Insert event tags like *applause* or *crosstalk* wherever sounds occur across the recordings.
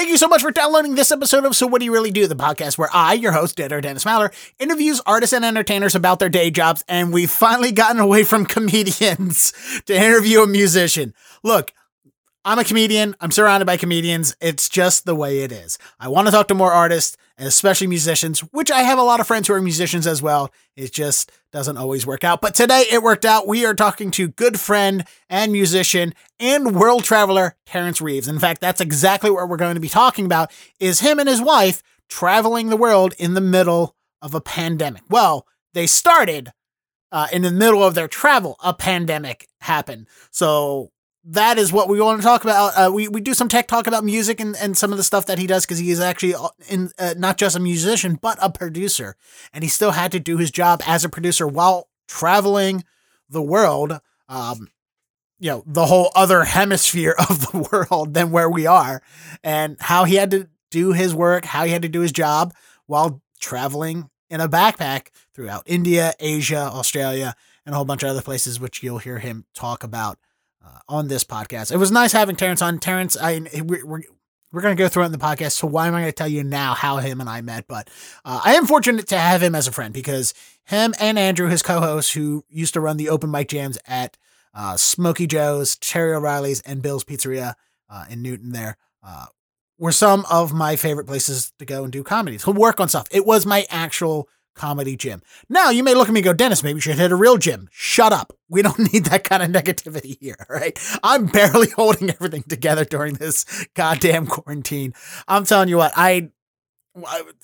Thank you so much for downloading this episode of So What Do You Really Do, the podcast where I, your host, Dinner Dennis Maller, interviews artists and entertainers about their day jobs, and we've finally gotten away from *laughs* comedians to interview a musician. Look, I'm a comedian. I'm surrounded by comedians. It's just the way it is. I want to talk to more artists, and especially musicians, which I have a lot of friends who are musicians as well. It just doesn't always work out. But today it worked out. We are talking to good friend and musician and world traveler Terrance Reeves. In fact, that's exactly what we're going to be talking about is him and his wife traveling the world in the middle of a pandemic. Well, they started uh, in the middle of their travel, a pandemic happened. So that is what we want to talk about. Uh, we, we do some tech talk about music and, and some of the stuff that he does because he is actually uh, in uh, not just a musician but a producer, and he still had to do his job as a producer while traveling the world. Um, you know, the whole other hemisphere *laughs* of the world than where we are, and how he had to do his work, how he had to do his job while traveling in a backpack throughout India, Asia, Australia, and a whole bunch of other places, which you'll hear him talk about uh, on this podcast. It was nice having Terrance on. Terrance, I we're we're, we're going to go through it in the podcast. So why am I going to tell you now how him and I met? But uh, I am fortunate to have him as a friend because him and Andrew, his co-host, who used to run the open mic jams at uh, Smoky Joe's, Terry O'Reilly's, and Bill's Pizzeria uh, in Newton, there. Uh, were some of my favorite places to go and do comedy, to work on stuff. It was my actual comedy gym. Now you may look at me and go, Dennis, maybe you should hit a real gym. Shut up. We don't *laughs* need that kind of negativity here, right? I'm barely *laughs* holding everything together during this goddamn quarantine. I'm telling you what, I,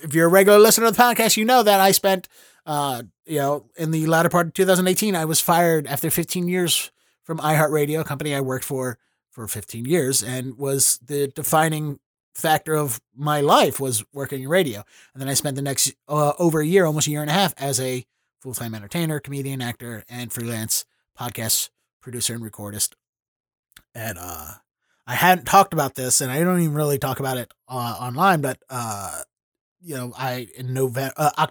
if you're a regular listener to the podcast, you know that I spent, uh, you know, in the latter part of 2018, I was fired after 15 years from iHeartRadio, a company I worked for for 15 years and was the defining factor of my life was working in radio. And then I spent the next uh, over a year, almost a year and a half, as a full time entertainer, comedian, actor, and freelance podcast producer and recordist. And uh, I hadn't talked about this, and I don't even really talk about it uh, online. But uh, you know, I in November, uh,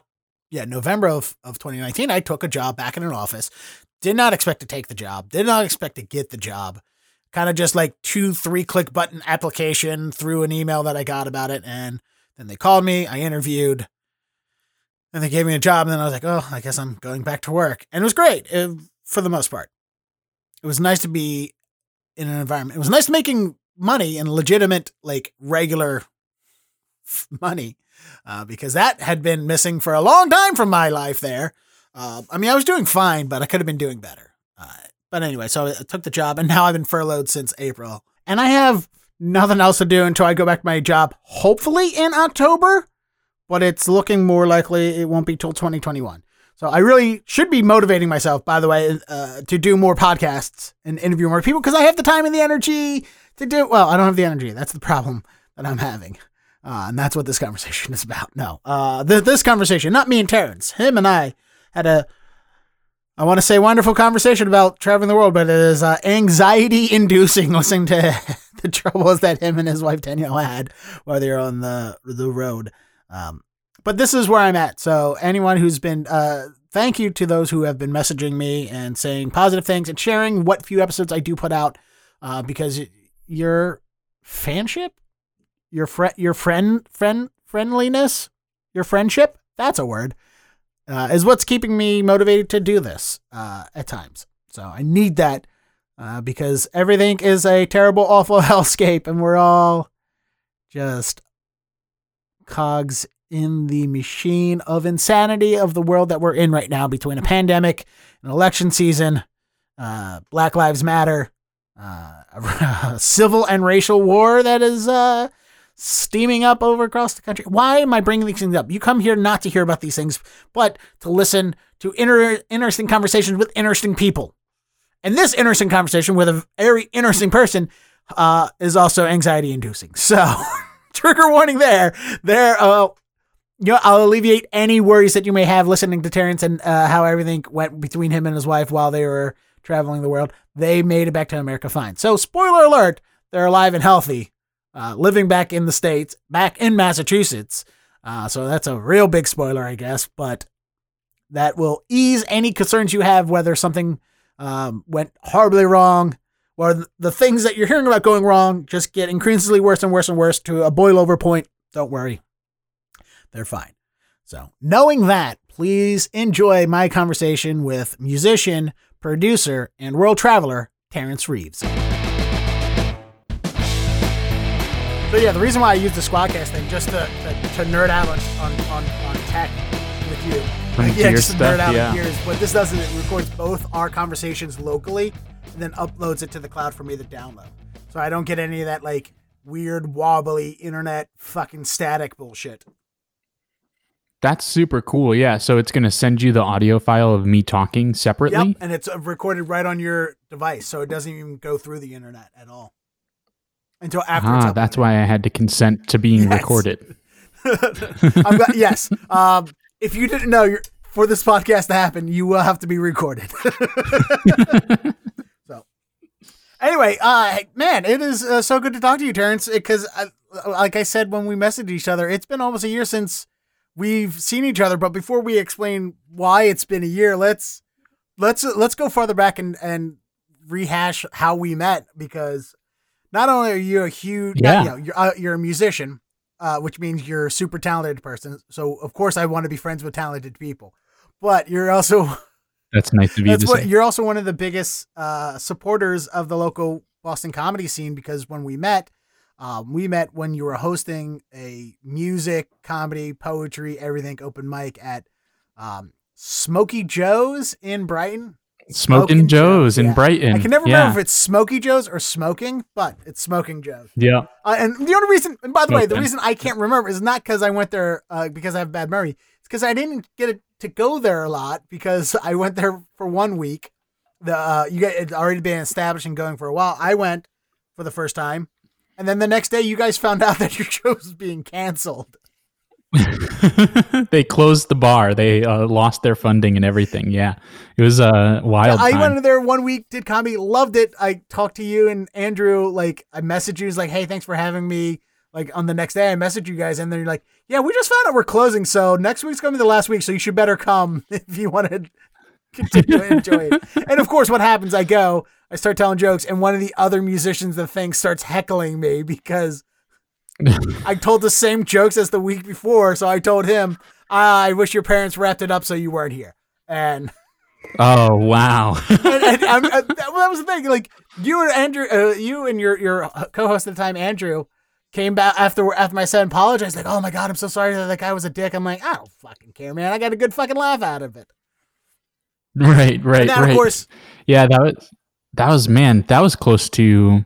yeah, November of of 2019, I took a job back in an office. Did not expect to take the job. Did not expect to get the job kind of just like two, three click button application through an email that I got about it. And then they called me, I interviewed, and they gave me a job. And then I was like, oh, I guess I'm going back to work. And it was great it, for the most part. It was nice to be in an environment. It was nice making money and legitimate, like regular money, uh, because that had been missing for a long time from my life there. Uh, I mean, I was doing fine, but I could have been doing better. Uh, but anyway, so I took the job and *laughs* now I've been furloughed since April. And I have nothing else to do until I go back to my job, hopefully in October, but it's looking more likely it won't be till 2021. So I really should be motivating myself, by the way, uh, to do more podcasts and interview more people because I have the time and the energy to do. Well, I don't have the energy. That's the problem that I'm having. Uh, and that's what this conversation is about. No, uh, th- this conversation, not me and Terrance, him and I had a I want to say wonderful conversation about traveling the world, but it is uh, anxiety inducing *laughs* listening to *laughs* the troubles that him and his wife Danielle had while they were on the the road. Um, but this is where I'm at. So anyone who's been, uh, thank you to those who have been messaging me and saying positive things and sharing what few episodes I do put out, uh, because your fanship, your friend, your friend, friend, friendliness, your friendship, that's a word uh, is what's keeping me motivated to do this uh, at times. So I need that uh, because everything is a terrible, *laughs* awful hellscape, and we're all just cogs in the machine of insanity of the world that we're in right now between a pandemic, an election season, uh, Black Lives Matter, uh, *laughs* a civil and racial war that is uh, steaming up over across the country. Why am I bringing these things up? You come here not to hear about these things, but to listen to inter- interesting conversations with interesting people. And this interesting conversation with a very interesting person uh, is also anxiety inducing. *laughs* So, trigger warning there. There, uh, you know, I'll alleviate any worries that you may have listening to Terrance and uh, how everything went between him and his wife while they were traveling the world. They made it back to America fine. So, spoiler alert, they're alive and healthy uh, living back in the States, back in Massachusetts. Uh, so that's a real big spoiler, I guess, but that will ease any concerns you have whether something um, went horribly wrong Or the things that you're hearing about going wrong just get increasingly worse and worse and worse to a boil over point. Don't worry, they're fine. So, knowing that, please enjoy my conversation with musician, producer, and world traveler Terrance Reeves. So yeah, the reason why I use the Squadcast thing just to, to, to nerd out on, on, on, on tech with you. yeah, just to nerd out yeah. gears. What this does is it records both our conversations locally and then uploads it to the cloud for me to download. So I don't get any of that like weird wobbly internet fucking static bullshit. That's super cool. Yeah. So it's going to send you the audio file of me talking separately. Yep. And it's recorded right on your device. So it doesn't even go through the internet at all until after. Ah, that's why I had to consent to being yes. recorded. *laughs* glad, yes. Um, if you didn't know, for this podcast to happen, you will have to be recorded. *laughs* so, anyway, uh, man, it is uh, so good to talk to you, Terrance. Because, uh, like I said when we messaged each other, it's been almost a year since we've seen each other, but before we explain why it's been a year, let's let's let's go farther back and and rehash how we met because not only are you a huge yeah. you know, you're uh, you're a musician, uh, which means you're a super talented person. So of course I want to be friends with talented people, but you're also *laughs* that's nice to be. That's what you're also one of the biggest uh, supporters of the local Boston comedy scene because when we met, um, we met when you were hosting a music, comedy, poetry, everything open mic at um, Smoky Joe's in Brighton. Smoking Joe's in yeah. Brighton. I can never yeah. remember if it's Smoky Joe's or Smoking, but it's Smoking Joe's. Yeah. Uh, and the only reason, and by the way, the reason I can't remember is not because I went there uh, because I have bad memory. It's because I didn't get to go there a lot because *laughs* I went there for one week. The uh, you guys had already been established and going for a while. I went for the first time, and then the next day, you guys found out *laughs* that your show was being canceled. *laughs* they closed the bar. They uh, lost their funding and everything. Yeah, it was a uh, wild. I went there one week, did comedy, loved it. I talked to you and Andrew. Like I messaged you, was like, "Hey, thanks for having me." Like on the next day, I messaged you guys, and then you're like, "Yeah, we just found out we're closing, so next week's gonna be the last week, so you should better come *laughs* if you want to continue to enjoy it." And of course, what happens? I go, I start telling jokes, and one of the other musicians the thing starts heckling me because I told the same jokes as the week before. So I told him, I wish your parents wrapped it up so you weren't here. And oh wow, *laughs* and, and, and, that was the thing. Like you and Andrew, uh, you and your your co-host at the time, Andrew, came back after after my son apologized. Like, oh my god, I'm so sorry that that guy was a dick. I'm like, I don't fucking care, man. I got a good fucking laugh out of it. Right, right, then, right. Of course, yeah, that was that was man, that was close to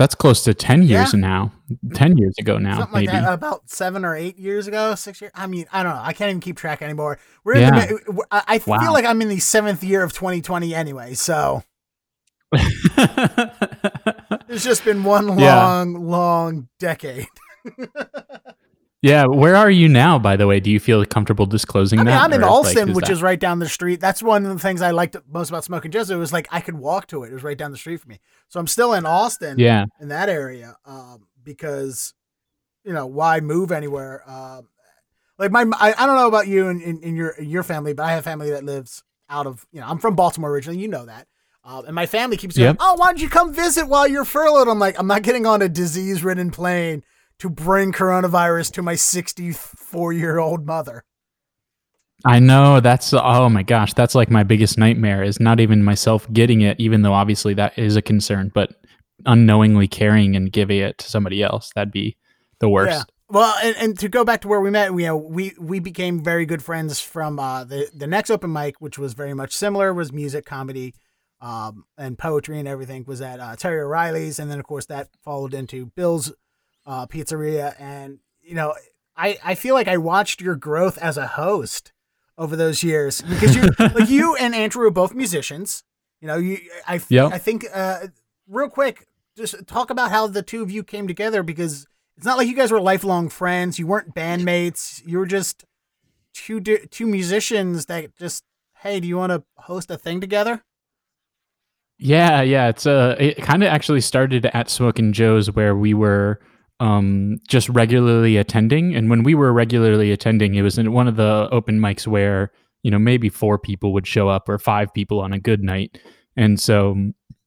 that's close to 10 years yeah. now 10 years ago now Something maybe like that, about seven or eight years ago six years i mean i don't know i can't even keep track anymore we're in yeah. the i feel wow. like i'm in the seventh year of 2020 anyway so *laughs* it's just been one long yeah. long decade *laughs* Yeah, where are you now? By the way, do you feel comfortable disclosing I mean, that? I'm in Allston, like, which that... is right down the street. That's one of the things I liked most about Smoking Joe's. It was like I could walk to it. It was right down the street from me. So I'm still in Allston, Yeah, in that area, um, because you know why move anywhere? Um, like my, I, I don't know about you and in, in, your your family, but I have family that lives out of you know I'm from Baltimore originally. You know that. Uh, and my family keeps going, yep. "Oh, why don't you come visit while you're furloughed?" I'm like, I'm not getting on a disease-ridden plane to bring coronavirus to my 64 year old mother. I know that's oh my gosh, that's like my biggest nightmare is not even myself getting it, even though obviously that is a concern, but unknowingly carrying and giving it to somebody else, that'd be the worst. Yeah. Well, and, and to go back to where we met, we you know, we we became very good friends from uh, the the next open mic, which was very much similar, was music, comedy, um, and poetry and everything. Was at uh, Terry O'Reilly's, and then of course that followed into Bill's uh, pizzeria, and you know, I I feel like I watched your growth as a host over those years because you *laughs* like you and Andrew are both musicians. You know, you I yep. I think uh, real quick, just talk about how the two of you came together because it's not like you guys were lifelong friends. You weren't bandmates. You were just two two musicians that just hey, do you want to host a thing together? Yeah, yeah. It's uh, it kind of actually started at Smoking Joe's where we were um, just regularly attending. And when we were regularly attending, it was in one of the open mics where, you know, maybe four people would show up or five people on a good night. And so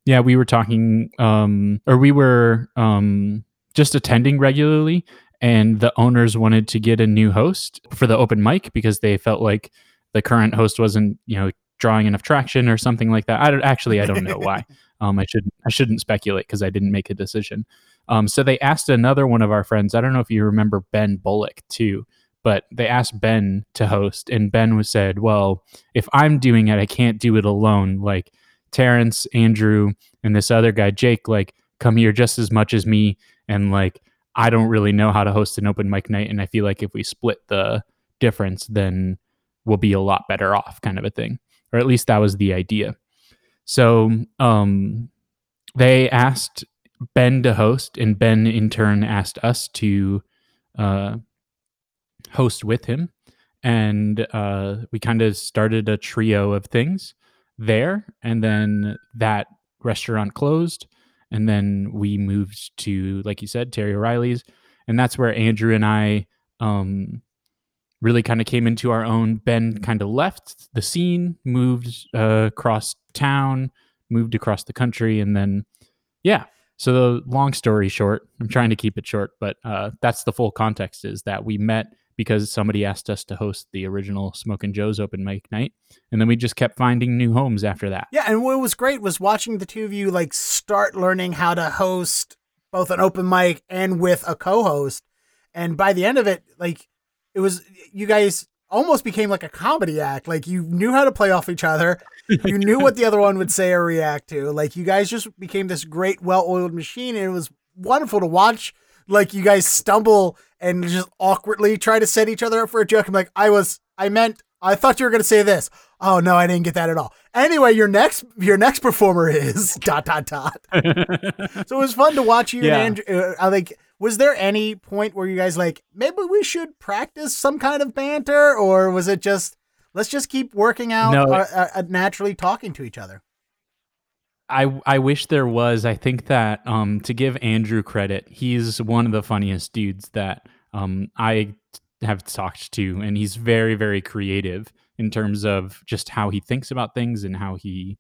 Yeah, we were talking, um, or we were um, just attending regularly, and the owners wanted to get a new host for the open mic because they felt like the current host wasn't, you know, drawing enough traction or something like that. I don't actually, I don't know why. *laughs* Um, I should I shouldn't speculate because I didn't make a decision. Um, so they asked another one of our friends. I don't know if you remember Ben Bullock too, but they asked Ben to host, and Ben was said, "Well, if I'm doing it, I can't do it alone. Like Terrance, Andrew, and this other guy, Jake, like come here just as much as me, and like I don't really know how to host an open mic night, and I feel like if we split the difference, then we'll be a lot better off, kind of a thing, or at least that was the idea." So um, they asked Ben to host, and Ben in turn asked us to uh, host with him. And uh, we kind of started a trio of things there. And then that restaurant closed. And then we moved to, like you said, Terry O'Reilly's. And that's where Andrew and I um, really kind of came into our own. Ben kind of left the scene, moved uh, across town, moved across the country. And then, yeah, so the long story short, I'm trying to keep it short, but uh, that's the full context is that we met because somebody asked us to host the original Smoke and Joe's open mic night, and then we just kept finding new homes after that. Yeah, and what was great was watching the two of you like start learning how to host both an open mic and with a co-host, and by the end of it, like it was you guys almost became like a comedy act. Like you knew how to play off each other. You knew what the other one would say or react to. Like you guys just became this great, well-oiled machine, and it was wonderful to watch. Like you guys stumble and just awkwardly try to set each other up for a joke. I'm like, I was, I meant, I thought you were gonna say this. Oh no, I didn't get that at all. Anyway, your next, your next performer is *laughs* dot dot dot. *laughs* so it was fun to watch you Yeah. and Andrew. Uh, like, was there any point where you guys like maybe we should practice some kind of banter, or was it just let's just keep working out No. uh, uh, uh, naturally talking to each other? I I wish there was. I think that um, to give Andrew credit, he's one of the funniest dudes that um, I have talked to, and he's very very creative in terms of just how he thinks about things and how he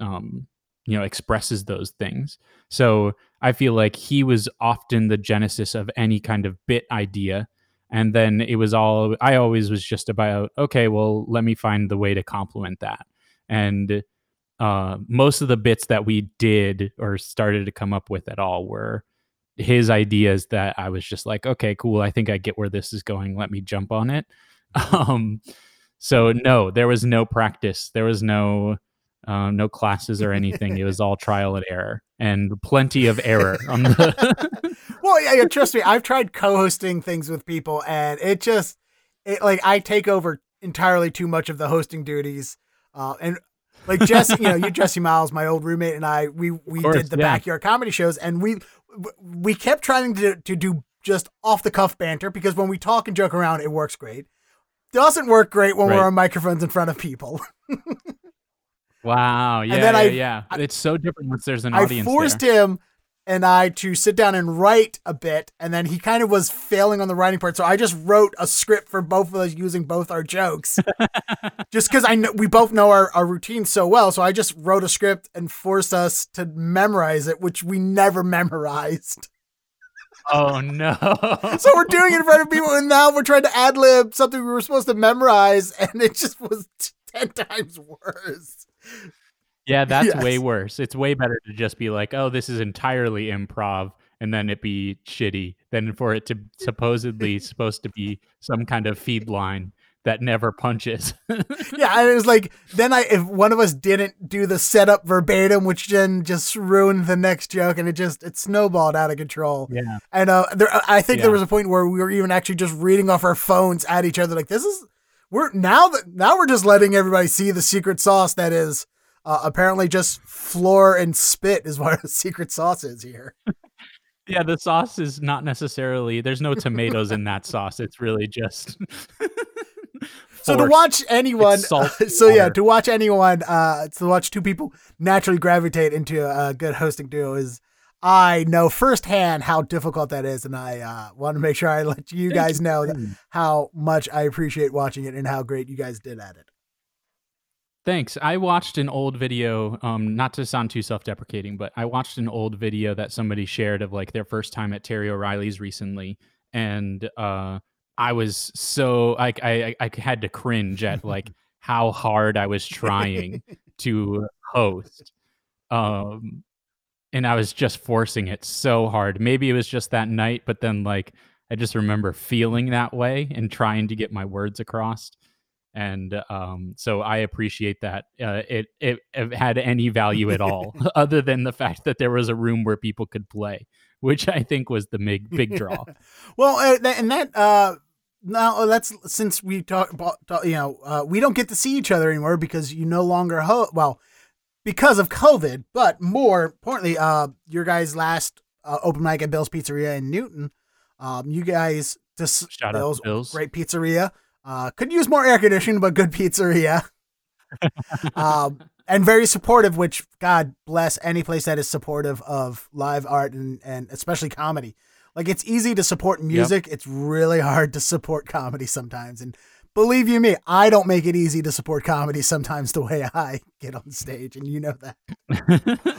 um, you know expresses those things. So I feel like he was often the genesis of any kind of bit idea. And then it was all I always was just about okay, well, let me find the way to complement that. And uh, most of the bits that we did or started to come up with at all were his ideas that I was just like, okay, cool. I think I get where this is going. Let me jump on it. *laughs* Um, so no, there was no practice. There was no uh, no classes or anything. it was all trial and error, and plenty of *laughs* error on the. *laughs* Well, yeah, yeah, trust me, I've tried co-hosting things with people, and it just, it like I take over entirely too much of the hosting duties, uh, and like Jesse, you know, you Jesse Miles, my old roommate, and I, we we course, did the yeah. backyard comedy shows, and we we kept trying to to do just off the cuff banter because when we talk and joke around, it works great. Doesn't work great when Right. we're on microphones in front of people. *laughs* wow! Yeah, then yeah, I- yeah. It's so different once there's an I audience forced there. him and I to sit down and write a bit, and then he kind of was failing on the writing part. So I just wrote a script for both of us using both our jokes, *laughs* just because I know we both know our, our routine so well. So I just wrote a script and forced us to memorize it, which we never memorized. Oh no! *laughs* So we're doing it in front of people, and now we're trying to ad lib something we were supposed to memorize, and it just was ten times worse. Yeah, that's Yes. way worse. It's way better to just be like, "Oh, this is entirely improv," and then it be shitty than for it to *laughs* supposedly supposed to be some kind of feed line that never punches. *laughs* yeah, and it was like then I if one of us didn't do the setup verbatim, which then just ruined the next joke, and it just it snowballed out of control. yeah. And uh, there, I think there was a point where we were even actually just reading off our phones at each other, like this is we're now that now we're just letting everybody see the secret sauce that is uh, apparently just floor and spit is what *laughs* the secret sauce is here. Yeah, the sauce is not necessarily there's no tomatoes in that sauce. It's really just So to watch anyone, salt *laughs* so yeah, to watch anyone, uh, to watch two people naturally gravitate into a, good hosting duo is, I know firsthand how difficult that is, and I uh, want to make sure I let you Thank guys you. know that, how much I appreciate watching it and how great you guys did at it. Thanks. I watched an old video, um, not to sound too self deprecating, but I watched an old video that somebody shared of like their first time at Terry O'Reilly's recently. And uh, I was so, like, I, I had to cringe at like *laughs* how hard I was trying *laughs* to host. Um, and I was just forcing it so hard. Maybe it was just that night, but then like I just remember feeling that way and trying to get my words across and um, so I appreciate that uh, it, it, it had any value at all, *laughs* *laughs* other than the fact that there was a room where people could play, which I think was the big big *laughs* draw. well, uh, and that uh, now that's since we talk about you know uh, we don't get to see each other anymore because you no longer ho- well because of COVID, but more importantly, uh, your guys' last uh, open mic at Bill's Pizzeria in Newton, um, you guys just Shout Bill's, Bill's great pizzeria. Uh, could use more air conditioning, but good pizzeria. *laughs* um, and very supportive, which God bless any place that is supportive of live art and, and especially comedy. Like it's easy to support music. Yep. It's really hard to support comedy sometimes. And believe you me, I don't make it easy to support comedy sometimes the way I get on stage, and you know that.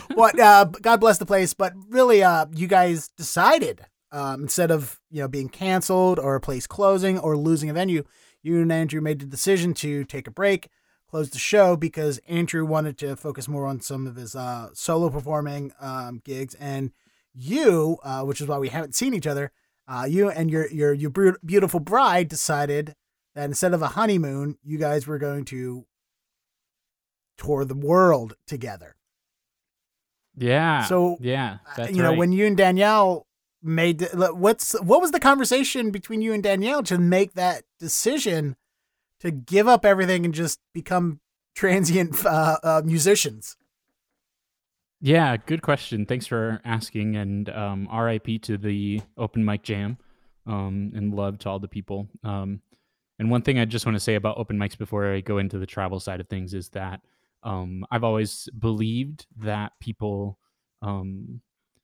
*laughs* but uh, God bless the place. But really, uh, you guys decided um, instead of you know being canceled or a place closing or losing a venue, you and Andrew made the decision to take a break, close the show because Andrew wanted to focus more on some of his uh, solo performing um, gigs, and you, uh, which is why we haven't seen each other, uh, you and your your your beautiful bride decided that instead of a honeymoon, you guys were going to tour the world together. Yeah. So yeah, uh, you know right. when you and Danielle made what's what was the conversation between you and Danielle to make that decision to give up everything and just become transient *laughs* uh, uh, musicians? Yeah, good question. Thanks for asking. And um, RIP to the open mic jam, um, and love to all the people. Um, and one thing I just want to say about open mics before I go into the travel side of things is that um, I've always believed that people um,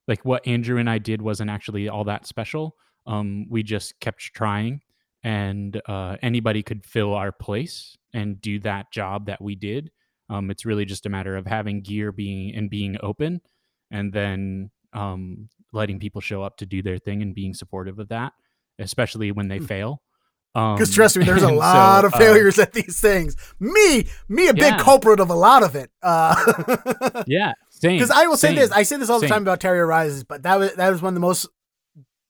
like what Andrew and I did wasn't actually all that special. Um, we just kept trying, and uh, anybody could fill our place and do that job that we did. Um, it's really just a matter of having gear being and being open, and then um, letting people show up to do their thing and being supportive of that, especially when they hmm. fail. Because um, trust me, there's a *laughs* lot so, of uh, failures uh, at these things. Me, me, a yeah. big culprit of a lot of it. Uh, *laughs* yeah, because I will same. say this, I say this all the time about Terry O'Reilly's, but that was that was one of the most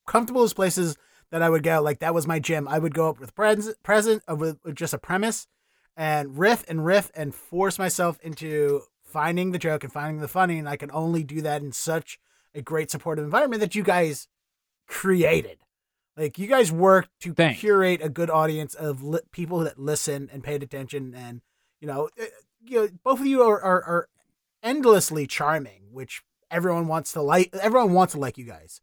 comfortablest places that I would go. Like that was my gym. I would go up with present, present uh, with, with just a premise, and riff and riff and force myself into finding the joke and finding the funny. And I can only do that in such a great supportive environment that you guys created. Like you guys work to Thanks. curate a good audience of li- people that listen and paid attention, and you know, eh, you know, both of you are, are, are endlessly charming, which everyone wants to like. Everyone wants to like you guys.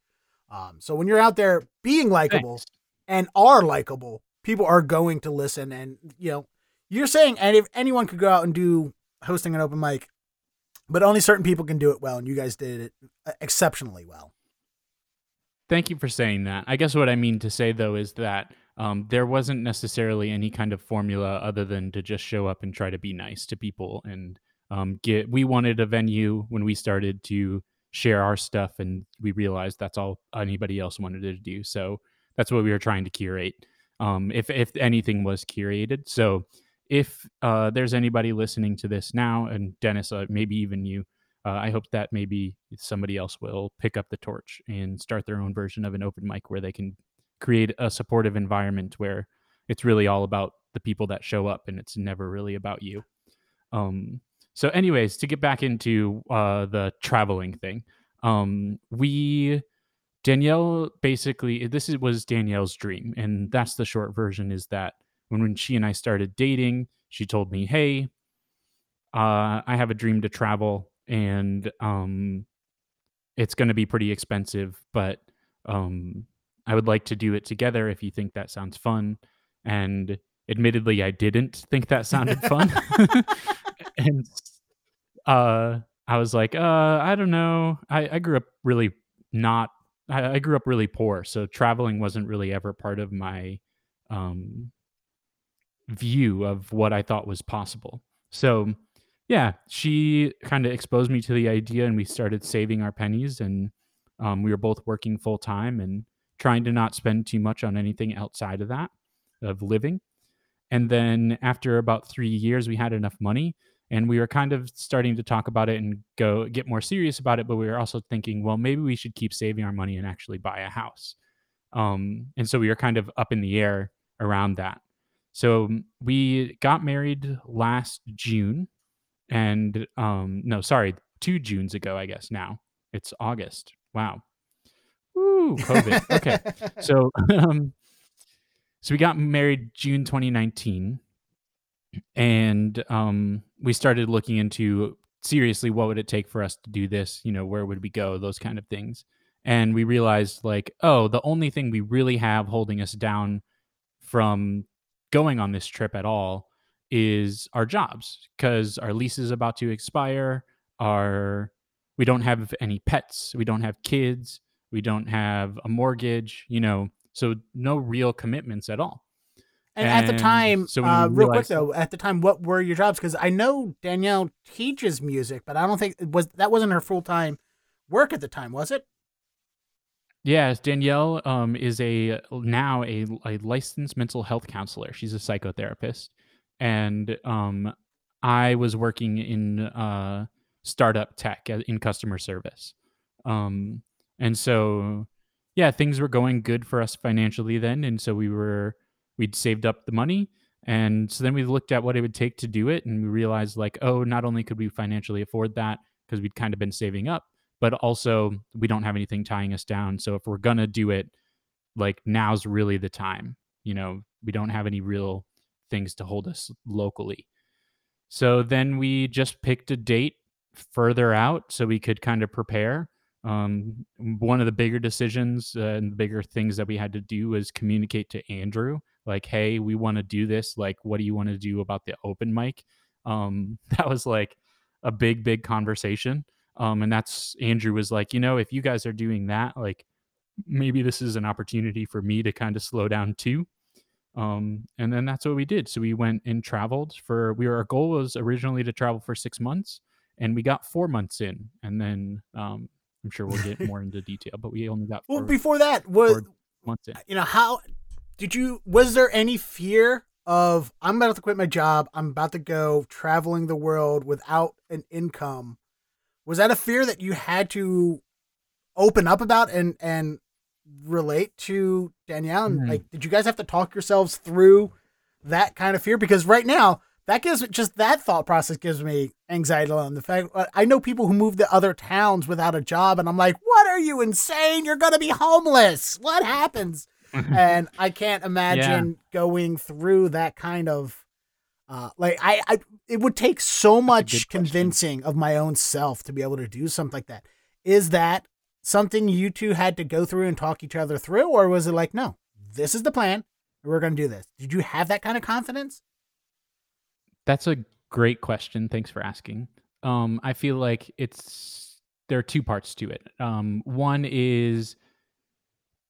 Um, so when you're out there being likable and are likable, people are going to listen. And you know, you're saying, and if anyone could go out and do hosting an open mic, but only certain people can do it well, and you guys did it uh, exceptionally well. Thank you for saying that. I guess what I mean to say though is that um, there wasn't necessarily any kind of formula other than to just show up and try to be nice to people and um, get we wanted a venue when we started to share our stuff and we realized that's all anybody else wanted to do so that's what we were trying to curate um, if if anything was curated so if uh, there's anybody listening to this now and dennis uh, maybe even you uh, i hope that maybe somebody else will pick up the torch and start their own version of an open mic where they can create a supportive environment where it's really all about the people that show up and it's never really about you um, so, anyways, to get back into uh, the traveling thing, um, we Danielle basically this was Danielle's dream, and that's the short version. Is that when when she and I started dating, she told me, "Hey, uh, I have a dream to travel, and um, it's going to be pretty expensive, but um, I would like to do it together if you think that sounds fun." And admittedly, I didn't think that sounded fun. *laughs* *laughs* and uh, I was like, uh, I don't know. I, I grew up really not. I, I, grew up really poor, so traveling wasn't really ever part of my um, view of what I thought was possible. So yeah, she kind of exposed me to the idea, and we started saving our pennies, and um, we were both working full time and trying to not spend too much on anything outside of that of living. And then after about three years, we had enough money, and we were kind of starting to talk about it and go get more serious about it. But we were also thinking, well, maybe we should keep saving our money and actually buy a house. Um, and so we were kind of up in the air around that. So we got married last June and um no sorry two junes ago i guess now. It's august. Wow. Woo, covid. Okay. *laughs* So um so we got married june 2019 and um we started looking into seriously what would it take for us to do this you know where would we go those kind of things. And we realized like oh the only thing we really have holding us down from going on this trip at all is our jobs because our lease is about to expire. Our we don't have any pets, we don't have kids, we don't have a mortgage, you know, so no real commitments at all. And, and at the time, so uh, real quick though, at the time, what were your jobs? Because I know Danielle teaches music, but I don't think it was that wasn't her full time work at the time, was it? Yes, Danielle um, is a now a, a licensed mental health counselor. She's a psychotherapist, and um, I was working in uh, startup tech in customer service. Um, and so, yeah, things were going good for us financially then, and so we were we'd saved up the money, and so then we looked at what it would take to do it, and we realized like, oh, not only could we financially afford that because we'd kind of been saving up, but also we don't have anything tying us down. So if we're gonna do it, like now's really the time. You know, we don't have any real things to hold us locally. So then we just picked a date further out so we could kind of prepare. Um, one of the bigger decisions uh, and bigger things that we had to do was communicate to Andrew, like, hey, we want to do this. Like, what do you want to do about the open mic? Um, *laughs* that was like a big, big conversation. Um, and that's Andrew was like, you know, if you guys are doing that, like, maybe this is an opportunity for me to kind of slow down too. Um, and then that's what we did. So we went and traveled for we were our goal was originally to travel for six months, and we got four months in, and then um, I'm sure we'll get more into detail, but we only got *laughs* well before that was months in. You know how did you? Was there any fear of I'm about to quit my job? I'm about to go traveling the world without an income. Was that a fear that you had to open up about and and relate to Danielle? Mm-hmm. like, did you guys have to talk yourselves through that kind of fear? Because right now, that gives just that thought process gives me anxiety on the fact uh, I know people who move to other towns without a job, and I'm like, what are you insane? You're gonna be homeless. What happens? *laughs* and I can't imagine yeah. going through that kind of uh, like I, I it would take so much convincing of my own self to be able to do something like that. Is that something you two had to go through and talk each other through, or was it like, no, this is the plan, we're going to do this? Did you have that kind of confidence? That's a great question. Thanks for asking. Um, I feel like it's there are two parts to it. Um, one is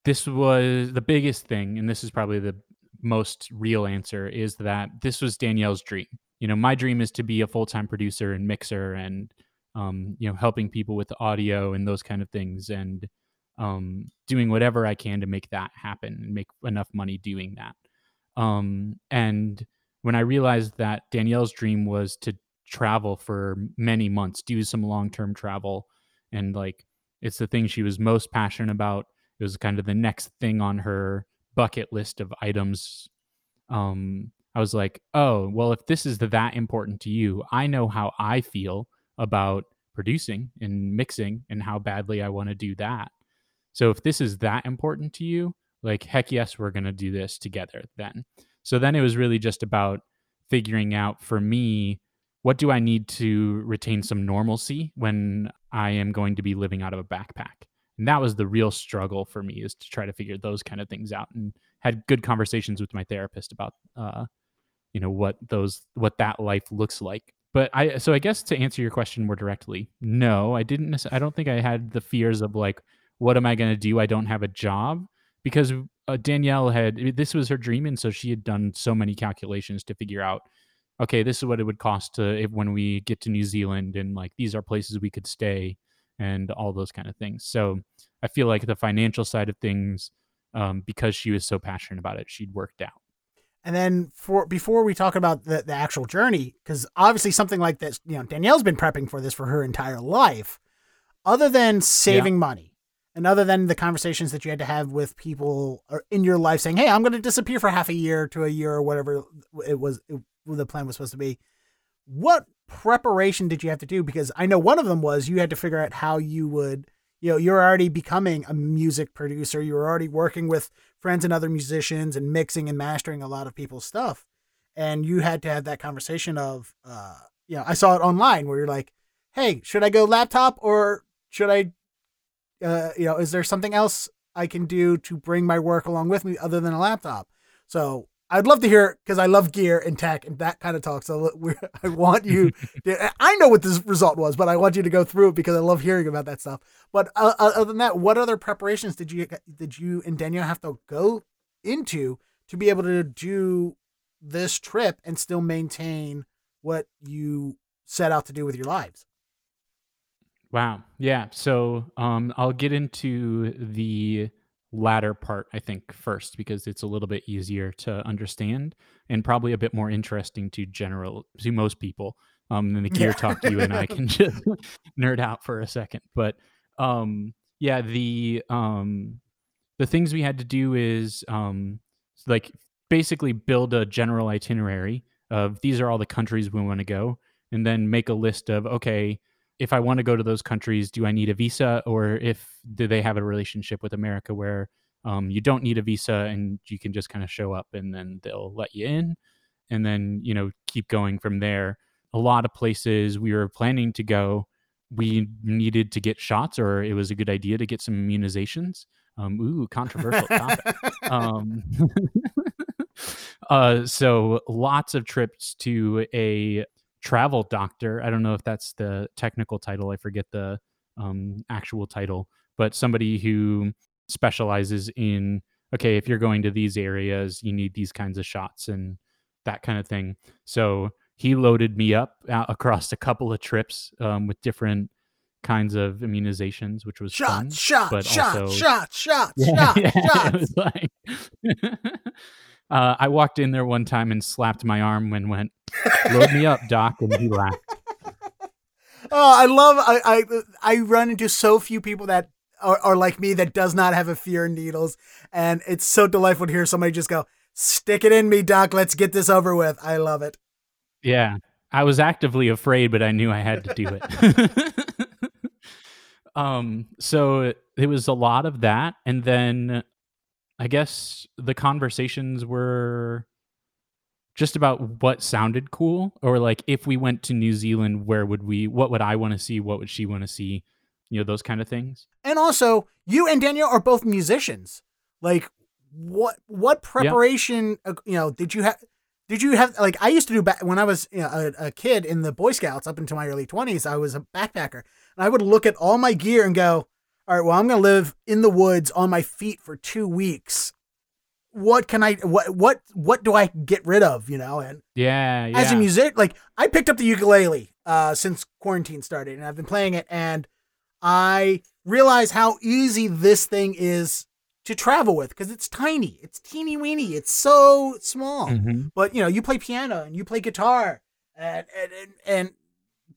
this was the biggest thing, and this is probably the most real answer is that this was Danielle's dream. You know, my dream is to be a full time producer and mixer and um, you know, helping people with the audio and those kind of things, and um, doing whatever I can to make that happen and make enough money doing that. Um, and when I realized that Danielle's dream was to travel for many months, do some long term travel, and like it's the thing she was most passionate about. It was kind of the next thing on her bucket list of items. Um, I was like, oh, well, if this is that important to you, I know how I feel about producing and mixing and how badly I want to do that. So if this is that important to you, like heck yes, we're going to do this together then. So then it was really just about figuring out for me what do I need to retain some normalcy when I am going to be living out of a backpack. And that was the real struggle for me is to try to figure those kind of things out and had good conversations with my therapist about uh you know what those what that life looks like but I so I guess to answer your question more directly, no, I didn't. I don't think I had the fears of like, what am I going to do? I don't have a job because uh, Danielle had this was her dream, and so she had done so many calculations to figure out okay, this is what it would cost to if when we get to New Zealand, and like these are places we could stay, and all those kind of things. So I feel like the financial side of things, um, because she was so passionate about it, she'd worked out. And then for before we talk about the, the actual journey, because obviously something like this, you know, Danielle's been prepping for this for her entire life. Other than saving yeah. money, and other than the conversations that you had to have with people uh, in your life saying, "Hey, I'm going to disappear for half a year to a year or whatever it was it, the plan was supposed to be," what preparation did you have to do? Because I know one of them was you had to figure out how you would you know you're already becoming a music producer you're already working with friends and other musicians and mixing and mastering a lot of people's stuff. And you had to have that conversation of uh you know i saw it online where you're like hey should i go laptop or should i uh you know is there something else i can do to bring my work along with me other than a laptop? So I'd love to hear because I love gear and tech and that kind of talk. So *laughs* I want you. To, I know what this result was, but I want you to go through it because I love hearing about that stuff. But uh, uh, other than that, what other preparations did you did you and Danielle have to go into to be able to do this trip and still maintain what you set out to do with your lives? Wow. Yeah. So um, I'll get into the latter part, I think, first, because it's a little bit easier to understand and probably a bit more interesting to general to most people. Um, than the gear yeah. talk you and I can just *laughs* nerd out for a second. But um, yeah, the um, the things we had to do is um, like basically build a general itinerary of these are all the countries we want to go, and then make a list of okay, if I want to go to those countries, do I need a visa, or if do they have a relationship with America where um, you don't need a visa and you can just kind of show up and then they'll let you in, and then you know keep going from there. A lot of places we were planning to go, we needed to get shots, or it was a good idea to get some immunizations. Um, ooh, controversial *laughs* topic. um, *laughs* uh, so lots of trips to a travel doctor. I don't know if that's the technical title. I forget the um, actual title, but somebody who specializes in okay, if you're going to these areas, you need these kinds of shots and that kind of thing. So he loaded me up across a couple of trips um, with different kinds of immunizations, which was shot, fun. Shot, but shot, also, shot, shot, *laughs* yeah, shot, yeah, shot. It was like *laughs* *laughs* uh, I walked in there one time and slapped my arm and went, Load me up, Doc, and he laughed. *laughs* Oh, I love I, I I run into so few people that are, are like me that does not have a fear in needles, and it's so delightful to hear somebody just go, "Stick it in me, Doc. Let's get this over with." I love it. Yeah, I was actively afraid, but I knew I had to do it. *laughs* um, so it was a lot of that, and then I guess the conversations were just about what sounded cool or like if we went to New Zealand where would we what would I want to see what would she want to see you know those kind of things. And also you and Danielle are both musicians. Like what what preparation yeah. Uh, you know did you have did you have like I used to do back when I was you know, a, a kid in the Boy Scouts up into my early 20s I was a backpacker. And I would look at all my gear and go all right well I'm going to live in the woods on my feet for 2 weeks what can I what what what do I get rid of, you know? And yeah, yeah. as a musician, like I picked up the ukulele uh since quarantine started and I've been playing it and I realize how easy this thing is to travel with because it's tiny. It's teeny weeny. It's so small. Mm-hmm. But you know, you play piano and you play guitar and and and, and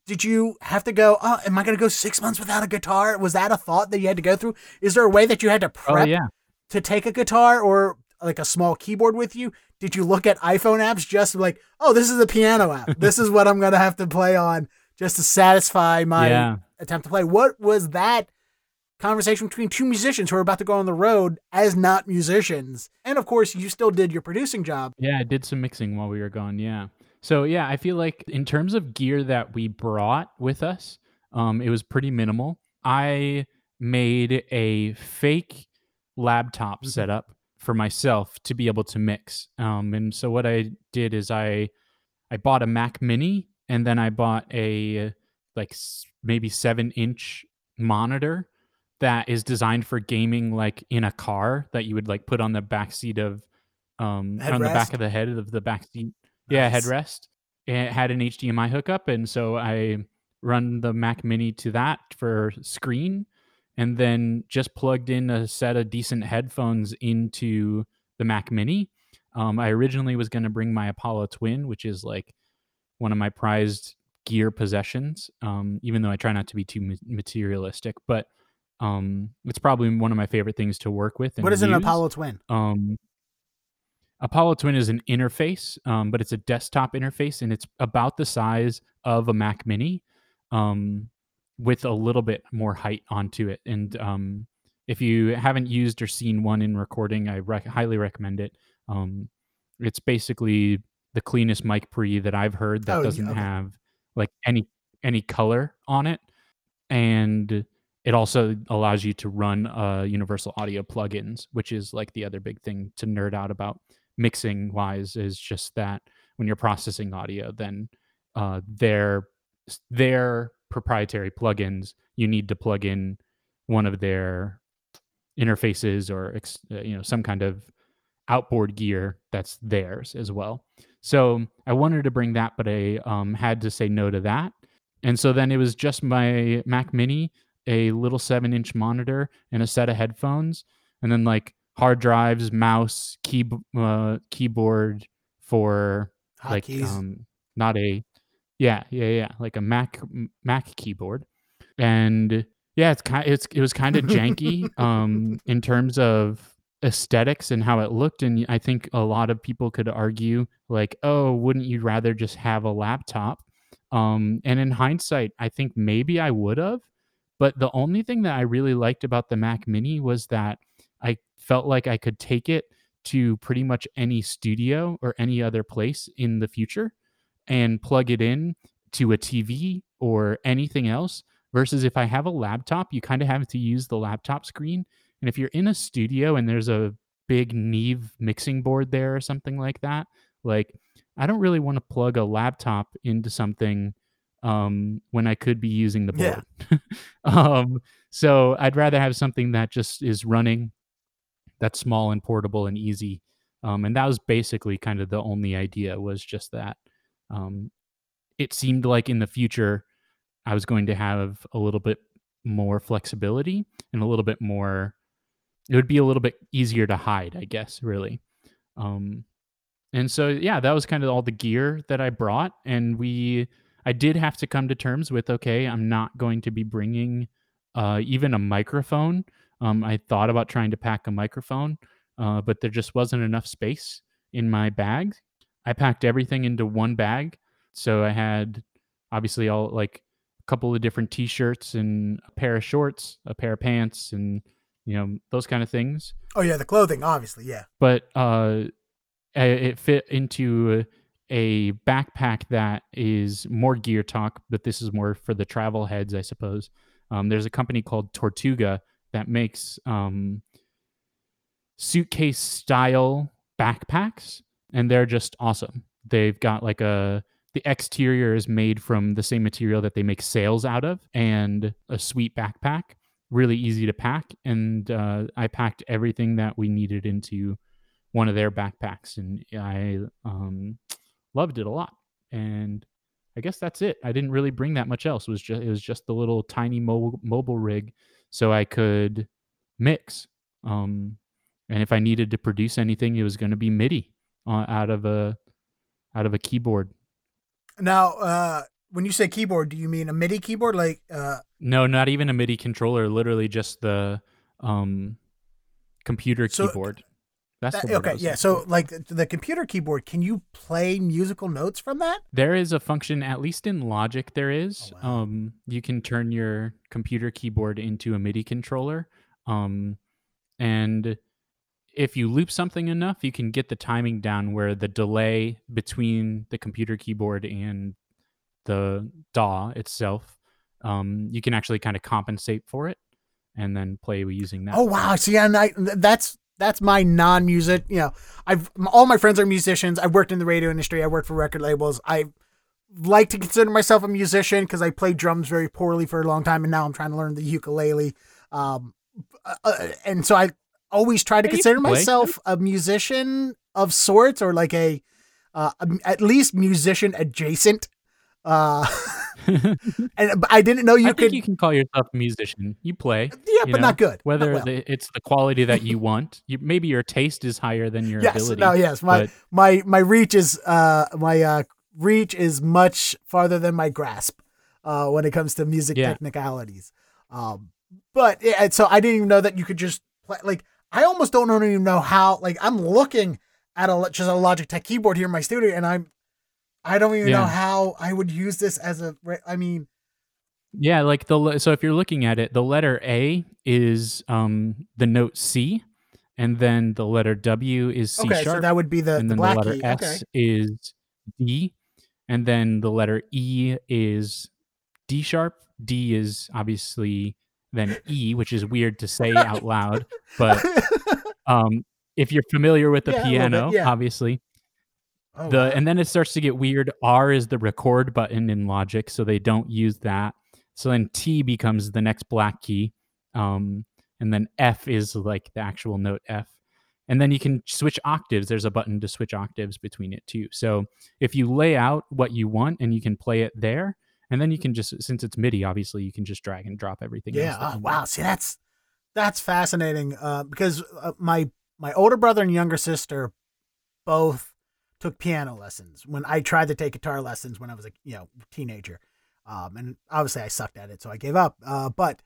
did you have to go, oh, am I going to go six months without a guitar? Was that a thought that you had to go through? Is there a way that you had to oh, prep oh, yeah. to take a guitar or like a small keyboard with you? Did you look at iPhone apps just like, oh, this is a piano app. *laughs* this is what I'm gonna have to play on just to satisfy my yeah. attempt to play. What was that conversation between two musicians who are about to go on the road as not musicians? And of course, you still did your producing job. Yeah, I did some mixing while we were gone. Yeah. So yeah, I feel like in terms of gear that we brought with us, um, it was pretty minimal. I made a fake laptop mm-hmm. setup for myself to be able to mix. Um, and so what I did is I I bought a Mac Mini and then I bought a like maybe seven inch monitor that is designed for gaming like in a car that you would like put on the back seat of um headrest. on the back of the head of the back seat. Nice. Yeah, headrest. it had an HDMI hookup, and so I run the Mac Mini to that for screen, and then just plugged in a set of decent headphones into the Mac Mini. Um, I originally was going to bring my Apollo Twin, which is like one of my prized gear possessions. Um, even though I try not to be too materialistic, but um, it's probably one of my favorite things to work with. What is use. an Apollo Twin? Um, Apollo Twin is an interface, um, but it's a desktop interface, and it's about the size of a Mac Mini, um, with a little bit more height onto it. And um, if you haven't used or seen one in recording, I rec- highly recommend it. Um, it's basically the cleanest mic pre that I've heard that Oh, doesn't okay. have like any any color on it, and it also allows you to run uh, Universal Audio plugins, which is like the other big thing to nerd out about mixing wise is just that when you're processing audio, then uh, their their proprietary plugins, you need to plug in one of their interfaces or uh, you know some kind of outboard gear that's theirs as well. So I wanted to bring that, but I um, had to say no to that. And so then it was just my Mac Mini, a little seven inch monitor, and a set of headphones, and then like hard drives, mouse, key, uh, keyboard for like um, not a yeah yeah yeah like a Mac Mac keyboard, and yeah it's kind it's it was kind of janky *laughs* um in terms of aesthetics and how it looked. And I think a lot of people could argue like oh wouldn't you rather just have a laptop? Um and in hindsight I think maybe I would have. But the only thing that I really liked about the Mac mini was that I felt like I could take it to pretty much any studio or any other place in the future and plug it in to a TV or anything else. Versus if I have a laptop, you kind of have to use the laptop screen. And if you're in a studio and there's a big Neve mixing board there or something like that, like I don't really want to plug a laptop into something um, when I could be using the Yeah. board. *laughs* um, so I'd rather have something that just is running, that's small and portable and easy. Um, and that was basically kind of the only idea was just that. Um, it seemed like in the future I was going to have a little bit more flexibility and a little bit more. It would be a little bit easier to hide, I guess, really. Um, and so yeah, that was kind of all the gear that I brought, and we. I did have to come to terms with okay, I'm not going to be bringing uh, even a microphone. Um, I thought about trying to pack a microphone, uh, but there just wasn't enough space in my bag. I packed everything into one bag, so I had obviously all like a couple of different t-shirts and a pair of shorts, a pair of pants, and you know those kind of things. oh yeah, the clothing, obviously, yeah. But uh, it fit into a backpack that is more gear talk, but this is more for the travel heads, I suppose. Um, there's a company called Tortuga that makes um, suitcase style backpacks, and they're just awesome. They've got like a the exterior is made from the same material that they make sails out of, and a sweet backpack, really easy to pack. And uh, I packed everything that we needed into one of their backpacks, and I um, loved it a lot. And I guess that's it. I didn't really bring that much else. It was just it was just the little tiny mobile mobile rig, so I could mix. Um, and if I needed to produce anything, it was going to be MIDI uh, out of a out of a keyboard. Now, uh, when you say keyboard, do you mean a MIDI keyboard? Like, uh, No, not even a MIDI controller. Literally just the um, computer So, keyboard. That's that- okay, yeah. So, like the, the computer keyboard, can you play musical notes from that? There is a function, at least in Logic, there is. Oh, wow. Um, you can turn your computer keyboard into a MIDI controller. Um, and if you loop something enough, you can get the timing down where the delay between the computer keyboard and the DAW itself, um, you can actually kind of compensate for it and then play using that. Oh wow! See, and I that's that's my non-music. You know, I've all my friends are musicians. I've worked in the radio industry. I worked for record labels. I like to consider myself a musician because I played drums very poorly for a long time, and now I'm trying to learn the ukulele. Um, uh, uh, and so I always try to consider myself a musician of sorts, or like a uh, at least musician adjacent. Uh, *laughs* *laughs* and but I didn't know you I could. think you can call yourself a musician. You play. yeah, you but know, not good. Not Whether well. the, it's the quality that you *laughs* want, you, maybe your taste is higher than your yes, ability. no, yes, my but- my my reach is uh my uh reach is much farther than my grasp uh when it comes to music Yeah. technicalities. Um, but yeah, so I didn't even know that you could just play. Like I almost don't even know how. Like I'm looking at a just a Logitech keyboard here in my studio, and I'm I don't even know how I would use this as a. I mean, Yeah, like the so if you're looking at it, the letter A is um the note C, and then the letter W is C okay, sharp, so that would be the, and the then black the letter key. S Okay, is D, and then the letter E is D sharp. D is obviously then E, which is weird to say out loud, but *laughs* um if you're familiar with the Yeah, little bit, piano, yeah. obviously Oh, the wow. and then it starts to get weird. R is the record button in Logic, so they don't use that. So then T becomes the next black key, um, and then F is like the actual note F, and then you can switch octaves. There's a button to switch octaves between it too. So if you lay out what you want and you can play it there, and then you can just since it's MIDI, obviously you can just drag and drop everything. Yeah. Oh, wow. want. See, that's that's fascinating. Uh, because uh, my my older brother and younger sister both took piano lessons when I tried to take guitar lessons when I was a you know teenager. Um, and obviously I sucked at it, so I gave up. Uh, but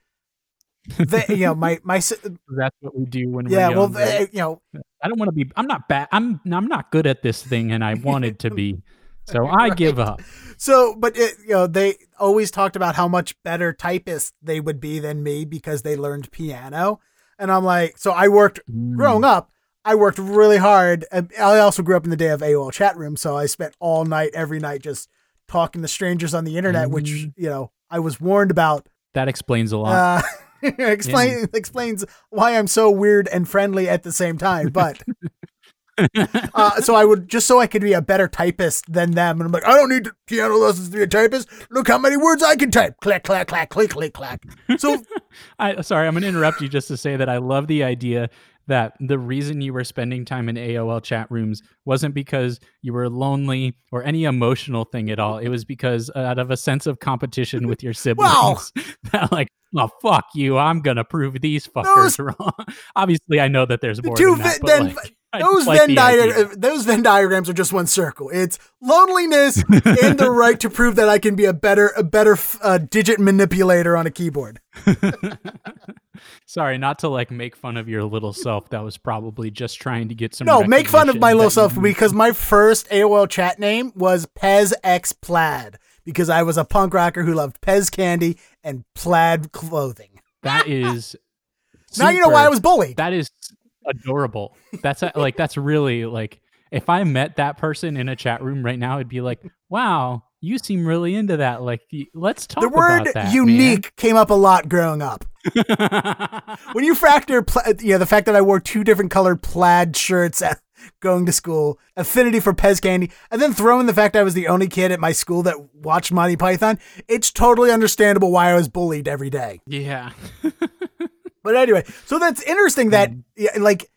they, you know, my my *laughs* That's what we do when yeah, we're well, young. right? they, you know, I don't want to be. I'm not bad. I'm. I'm not good at this thing, and I *laughs* wanted to be. So I give up. So, but it, you know, they always talked about how much better typists they would be than me because they learned piano. And I'm like, so I worked growing Mm. up. I worked really hard. I also grew up in the day of AOL chat room, so I spent all night, every night, just talking to strangers on the internet, which Mm. you know I was warned about. That explains a lot. Uh, *laughs* explain explains why I'm so weird and friendly at the same time. But *laughs* uh, so I would just so I could be a better typist than them, and I'm like, I don't need piano lessons to be a typist. Look how many words I can type. Clack clack clack click click clack. So *laughs* I sorry, I'm gonna interrupt you just to say that I love the idea that the reason you were spending time in AOL chat rooms wasn't because you were lonely or any emotional thing at all. It was because uh, out of a sense of competition with your *laughs* siblings. Wow. *laughs* that like, oh fuck you, I'm gonna prove these fuckers *laughs* wrong. Obviously, I know that there's more to than that, then like, those like Venn those Venn diagrams are just one circle. It's loneliness *laughs* and the right to prove that I can be a better a better uh, digit manipulator on a keyboard. *laughs* Sorry, not to like make fun of your little self. That was probably just trying to get some. No, make fun of my little self because my first AOL chat name was Pez X Plaid because I was a punk rocker who loved Pez candy and plaid clothing. That is. *laughs* Now you know why I was bullied. That is adorable. That's a, like that's really like if I met that person in a chat room right now, it'd be like, wow, you seem really into that. Like, let's talk The word that. unique came up a lot growing up. *laughs* When you factor, pla- you know, the fact that I wore two different colored plaid shirts at going to school, affinity for Pez candy, and then throw in the fact I was the only kid at my school that watched Monty Python, it's totally understandable why I was bullied every day. yeah. *laughs* But anyway, so that's interesting that yeah, like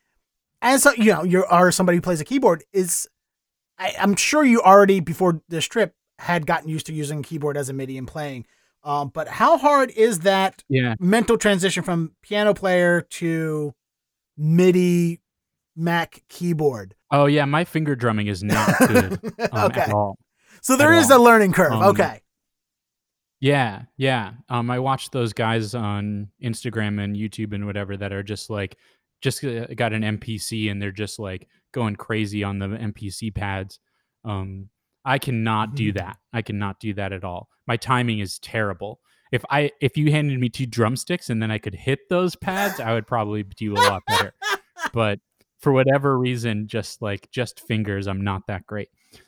as a, you know, you are somebody who plays a keyboard is I, I'm sure you already before this trip had gotten used to using keyboard as a MIDI and playing. Um, but how hard is that Yeah. mental transition from piano player to MIDI Mac keyboard? Oh yeah, my finger drumming is not good *laughs* um, okay. at all. So there at is a learning curve. Um, okay. Yeah, yeah. Um, I watched those guys on Instagram and YouTube and whatever that are just like, just uh, got an MPC and they're just like going crazy on the MPC pads. Um, I cannot do Mhm. that. I cannot do that at all. My timing is terrible. If I if you handed me two drumsticks and then I could hit those pads, I would probably do a lot better. *laughs* But for whatever reason, just like just fingers, I'm not that great.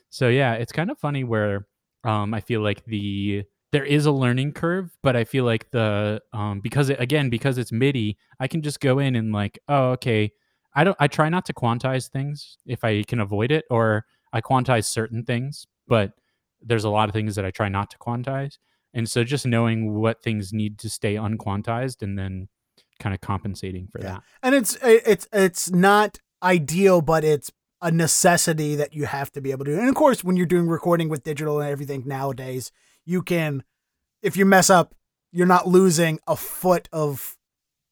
So yeah, it's kind of funny where um, I feel like the there is a learning curve, but I feel like the um, because it, again because it's MIDI, I can just go in and like, oh okay, I don't I try not to quantize things if I can avoid it, or I quantize certain things, but there's a lot of things that I try not to quantize, and so just knowing what things need to stay unquantized and then kind of compensating for Yeah. that. And it's it's it's not ideal, but it's a necessity that you have to be able to do. And of course, when you're doing recording with digital and everything nowadays, you can, if you mess up, you're not losing a foot of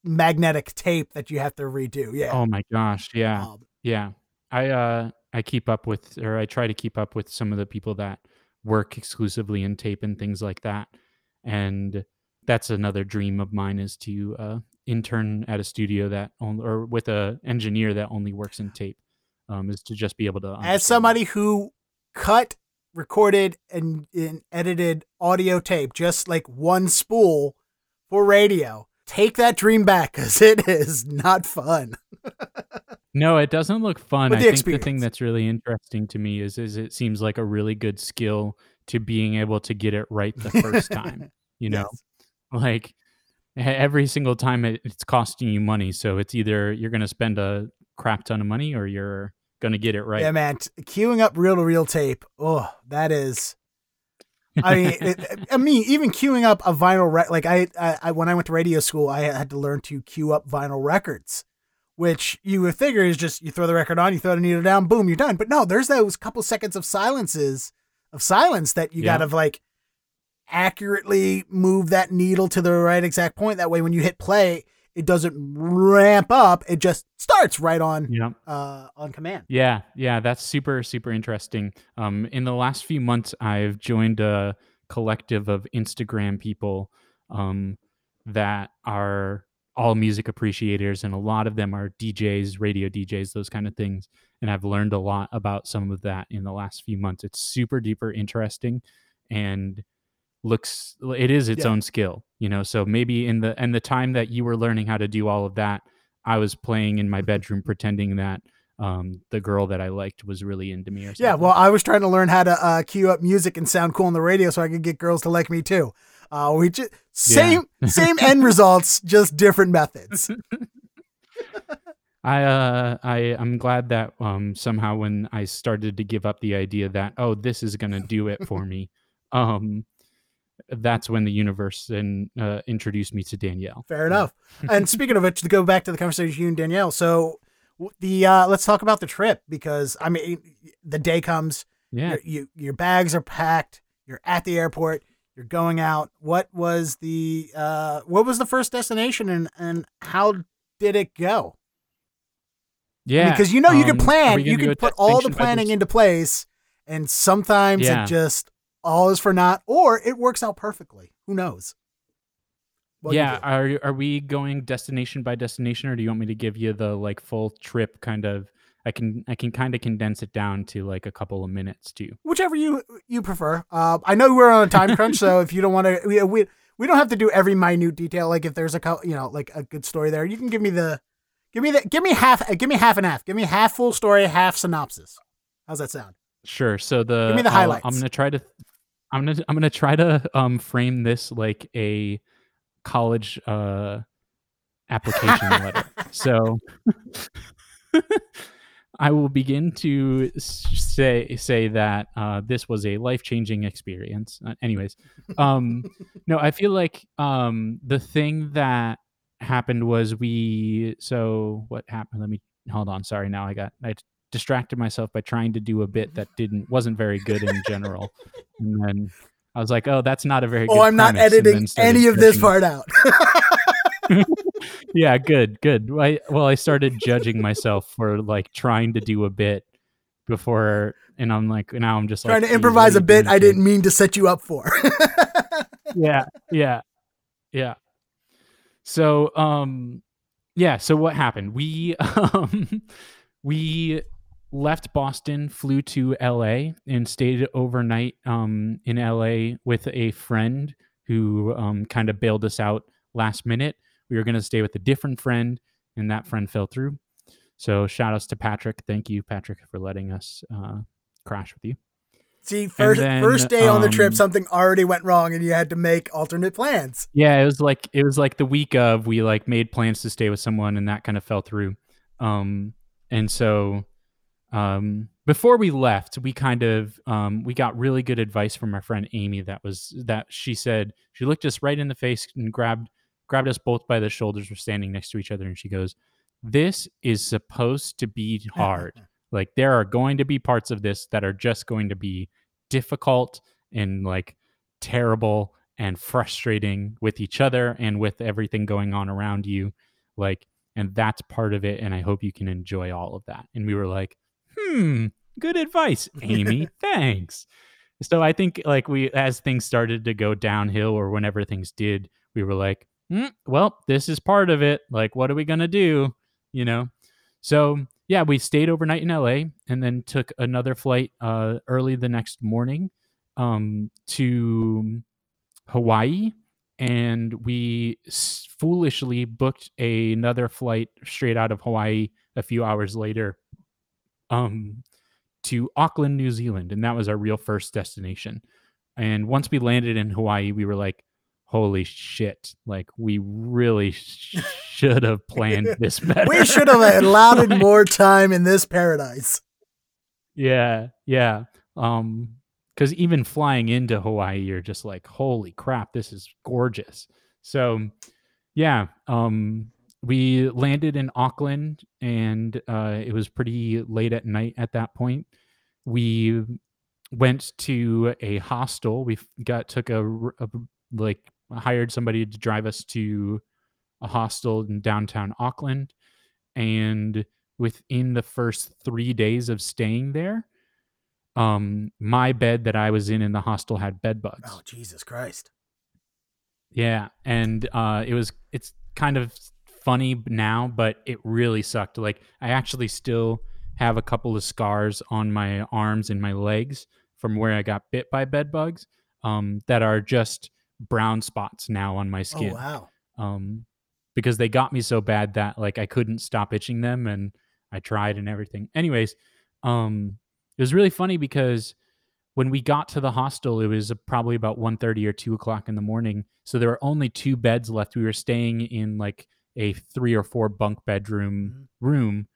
magnetic tape that you have to redo. Yeah. Oh my gosh. Yeah. Um, Yeah. I uh I keep up with or I try to keep up with some of the people that work exclusively in tape and things like that. And that's another dream of mine is to uh intern at a studio that only or with a engineer that only works in tape. Um is to just be able to as somebody who cut, recorded, and, and edited audio tape, just like one spool for radio, take that dream back because *laughs* it is not fun. *laughs* No, it doesn't look fun. I think the thing that's really interesting to me is is it seems like a really good skill to being able to get it right the first time. *laughs* You know, Yes. like every single time it, it's costing you money. So it's either you're going to spend a crap ton of money or you're going to get it right. Yeah, man. Cueing up reel to reel tape. Oh, that is. I mean, it, *laughs* I mean, even cueing up a vinyl rec. Like I, I, I, when I went to radio school, I had to learn to cue up vinyl records, which you would figure is just you throw the record on, you throw the needle down, boom, you're done. But no, there's those couple seconds of silences of silence that you Yeah. gotta like accurately move that needle to the right exact point. That way, when you hit play, it doesn't ramp up; it just starts right on yeah. uh, on command. Yeah, yeah, that's super super interesting. Um, in the last few months, I've joined a collective of Instagram people um, that are all music appreciators, and a lot of them are DJs, radio DJs, those kind of things. And I've learned a lot about some of that in the last few months. It's super duper interesting, and looks it is its Yeah. own skill, you know. So maybe in the and the time that you were learning how to do all of that, I was playing in my bedroom pretending that um, the girl that I liked was really into me or something. Yeah, well, I was trying to learn how to uh, cue up music and sound cool on the radio so I could get girls to like me too. Uh, we just same same end results, just different methods. *laughs* I uh I I'm glad that um somehow when I started to give up the idea that oh this is gonna do it for me, um that's when the universe and uh, introduced me to Danielle. Fair enough. And *laughs* speaking of which, to go back to the conversation you and Danielle, so the uh, let's talk about the trip because I mean the day comes, Yeah, your, you, your bags are packed, you're at the airport, you're going out. What was the uh, what was the first destination and and how did it go? yeah. because you know you um, can plan, you can put all the planning into place, and sometimes Yeah. it just all is for naught, or it works out perfectly. Who knows? What yeah, are are we going destination by destination, or do you want me to give you the like full trip kind of? I can I can kind of condense it down to like a couple of minutes too. whichever you you prefer. Uh, I know we're on a time crunch, so if you don't want to, we, we we don't have to do every minute detail. Like if there's a you know like a good story there, you can give me the give me the give me half uh, give me half and half. Give me half full story, half synopsis. How's that sound? Sure. So the Give me the I'll- highlights. I'm gonna try to I'm gonna I'm gonna try to um frame this like a college uh application *laughs* letter. So *laughs* I will begin to say say that uh, this was a life changing experience. Uh, anyways, um, *laughs* no, I feel like um, the thing that happened was we. So what happened? Let me hold on. Sorry, now I got I distracted myself by trying to do a bit that didn't wasn't very good in general, and then I was like, oh, that's not a very. good Oh, I'm not editing any of this part out. *laughs* yeah, good, good. I, well, I started judging myself for like trying to do a bit before, and I'm like, now I'm just Trying like to improvise a bit I didn't mean to set you up for. *laughs* Yeah, yeah, yeah. So, um, yeah. So what happened? We, *laughs* um, we left Boston, flew to LA, and stayed overnight, um, in LA with a friend who, um, kind of bailed us out last minute. We were going to stay with a different friend, and that friend fell through. So shout outs to Patrick. Thank you, Patrick, for letting us uh, crash with you. See, first then, first day on the trip, um, something already went wrong, and you had to make alternate plans. Yeah, it was like it was like the week of we like made plans to stay with someone and that kind of fell through. Um and so um before we left, we kind of um we got really good advice from our friend Amy that was that she said she looked us right in the face and grabbed grabbed us both by the shoulders we're standing next to each other and she goes, "This is supposed to be hard. *laughs* Like there are going to be parts of this that are just going to be difficult and like terrible and frustrating with each other and with everything going on around you. Like, and that's part of it. And I hope you can enjoy all of that. And we were like, hmm, good advice, *laughs* Amy. Thanks. So I think like we, as things started to go downhill or whenever things did, we were like, mm, well, this is part of it. Like, what are we going to do? You know? So yeah, we stayed overnight in LA and then took another flight uh, early the next morning um, to Hawaii. And we foolishly booked another flight straight out of Hawaii a few hours later um, to Auckland, New Zealand. And that was our real first destination. And once we landed in Hawaii, we were like, holy shit like we really sh- should have planned *laughs* this better we should have *laughs* allowed more time in this paradise yeah yeah um because even flying into hawaii you're just like holy crap this is gorgeous so yeah um we landed in auckland and uh it was pretty late at night at that point we went to a hostel we got took a, a like hired somebody to drive us to a hostel in downtown Auckland. And within the first three days of staying there, um, my bed that I was in in the hostel had bed bugs. Oh, Jesus Christ. Yeah. And uh, it was, it's kind of funny now, but it really sucked. Like, I actually still have a couple of scars on my arms and my legs from where I got bit by bed bugs um, that are just brown spots now on my oh, skin. Oh, wow. Um, because they got me so bad that like I couldn't stop itching them and I tried and everything. Anyways, um, it was really funny because when we got to the hostel, it was probably about 1.30 or 2 o'clock in the morning. So there were only two beds left. We were staying in like a three or four bunk bedroom mm-hmm. room.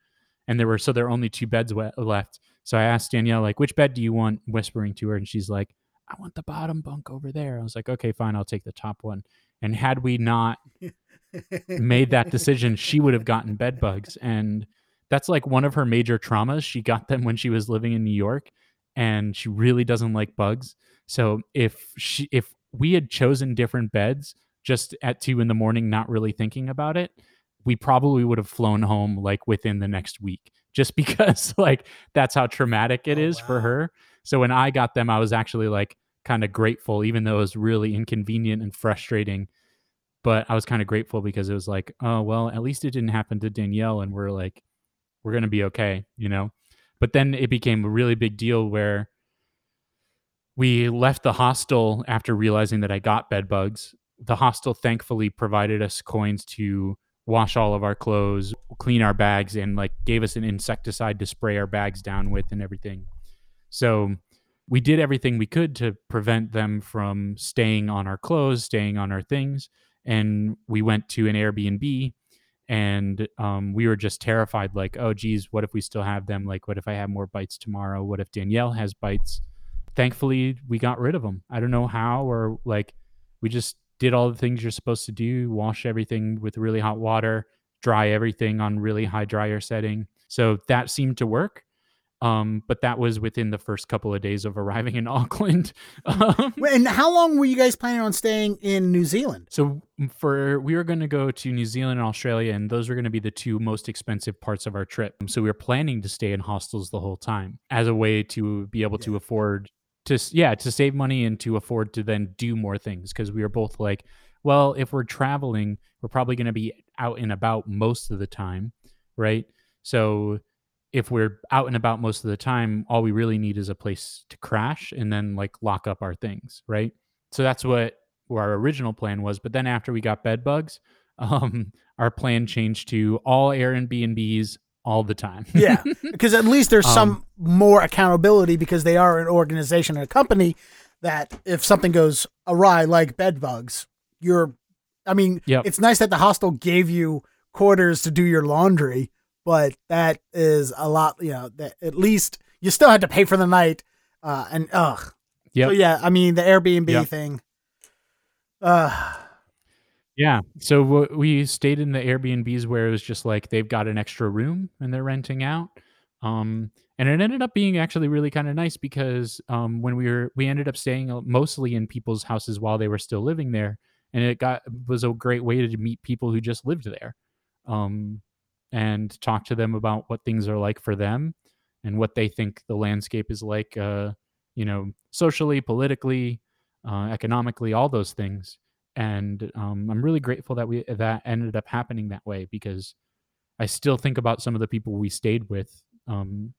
And there were, so there were only two beds we- left. So I asked Danielle, like, which bed do you want? Whispering to her. And she's like, I want the bottom bunk over there. I was like, okay, fine, I'll take the top one. And had we not *laughs* made that decision, she would have gotten bed bugs. And that's like one of her major traumas. She got them when she was living in New York and she really doesn't like bugs. So if she if we had chosen different beds just at two in the morning, not really thinking about it, we probably would have flown home like within the next week just *laughs* because like that's how traumatic it oh, is wow. for her. So when I got them, I was actually like kind of grateful, even though it was really inconvenient and frustrating. But I was kind of grateful because it was like, oh, well, at least it didn't happen to Danielle. And we're like, we're going to be okay, you know? But then it became a really big deal where we left the hostel after realizing that I got bed bugs. The hostel thankfully provided us coins to wash all of our clothes, clean our bags, and like gave us an insecticide to spray our bags down with and everything. So we did everything we could to prevent them from staying on our clothes, staying on our things. And we went to an Airbnb and um, we were just terrified like, oh, geez, what if we still have them? Like, what if I have more bites tomorrow? What if Danielle has bites? Thankfully, we got rid of them. I don't know how, or like, we just did all the things you're supposed to do wash everything with really hot water, dry everything on really high dryer setting. So that seemed to work. Um, but that was within the first couple of days of arriving in *laughs* Auckland. Um, and how long were you guys planning on staying in New Zealand? So for we were going to go to New Zealand and Australia, and those were going to be the two most expensive parts of our trip. So we were planning to stay in hostels the whole time as a way to be able yeah. to afford to yeah to save money and to afford to then do more things because we were both like, well, if we're traveling, we're probably going to be out and about most of the time, right? So if we're out and about most of the time, all we really need is a place to crash and then like lock up our things, right? So that's what our original plan was. But then after we got bed bugs, *laughs* um, our plan changed to all Airbnbs all the time. yeah, *laughs* because at least there's um, some more accountability because they are an organization and a company that if something goes awry, like bed bugs, you're. I mean, yep. it's nice that the hostel gave you quarters to do your laundry but that is a lot. You know, that at least you still had to pay for the night. Uh, and ugh, yeah, so yeah. I mean, the Airbnb yep. thing. Uh, yeah. So we stayed in the Airbnbs where it was just like they've got an extra room and they're renting out. Um, and it ended up being actually really kind of nice because um, when we were we ended up staying uh, mostly in people's houses while they were still living there and it got was a great way to meet people who just lived there um, and talk to them about what things are like for them and what they think the landscape is like uh, you know socially politically uh, economically all those things and um, i'm really grateful that we that ended up happening that way because i still think about some of the people we stayed with um,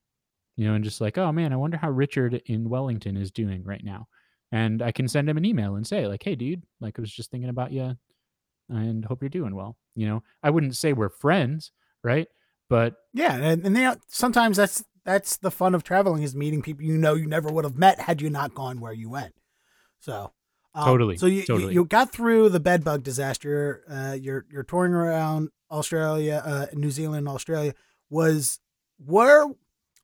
you know and just like oh man i wonder how richard in wellington is doing right now and I can send him an email and say like, "Hey, dude, like I was just thinking about you, and hope you're doing well." You know, I wouldn't say we're friends, right? But yeah, and, and they, sometimes that's that's the fun of traveling is meeting people you know you never would have met had you not gone where you went. So um, totally. So you, totally. you, you got through the bedbug disaster. Uh, you're you're touring around Australia, uh, New Zealand, Australia. Was where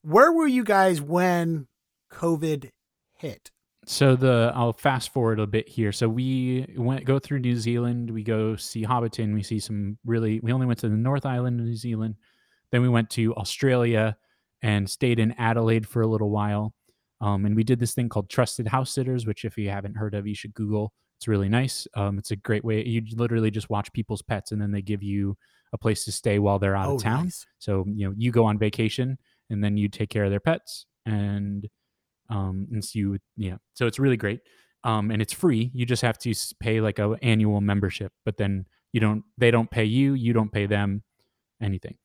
where were you guys when COVID hit? so the I'll fast forward a bit here. So we went go through New Zealand. We go see Hobbiton. We see some really. We only went to the North Island of New Zealand. Then we went to Australia and stayed in Adelaide for a little while. Um, and we did this thing called Trusted House Sitters, which if you haven't heard of, you should Google. It's really nice. Um, it's a great way. You literally just watch people's pets, and then they give you a place to stay while they're out oh, of town. Nice. So you know you go on vacation, and then you take care of their pets, and um, and so you yeah so it's really great um, and it's free you just have to pay like a annual membership but then you don't they don't pay you you don't pay them anything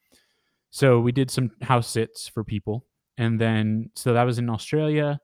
so we did some house sits for people and then so that was in australia.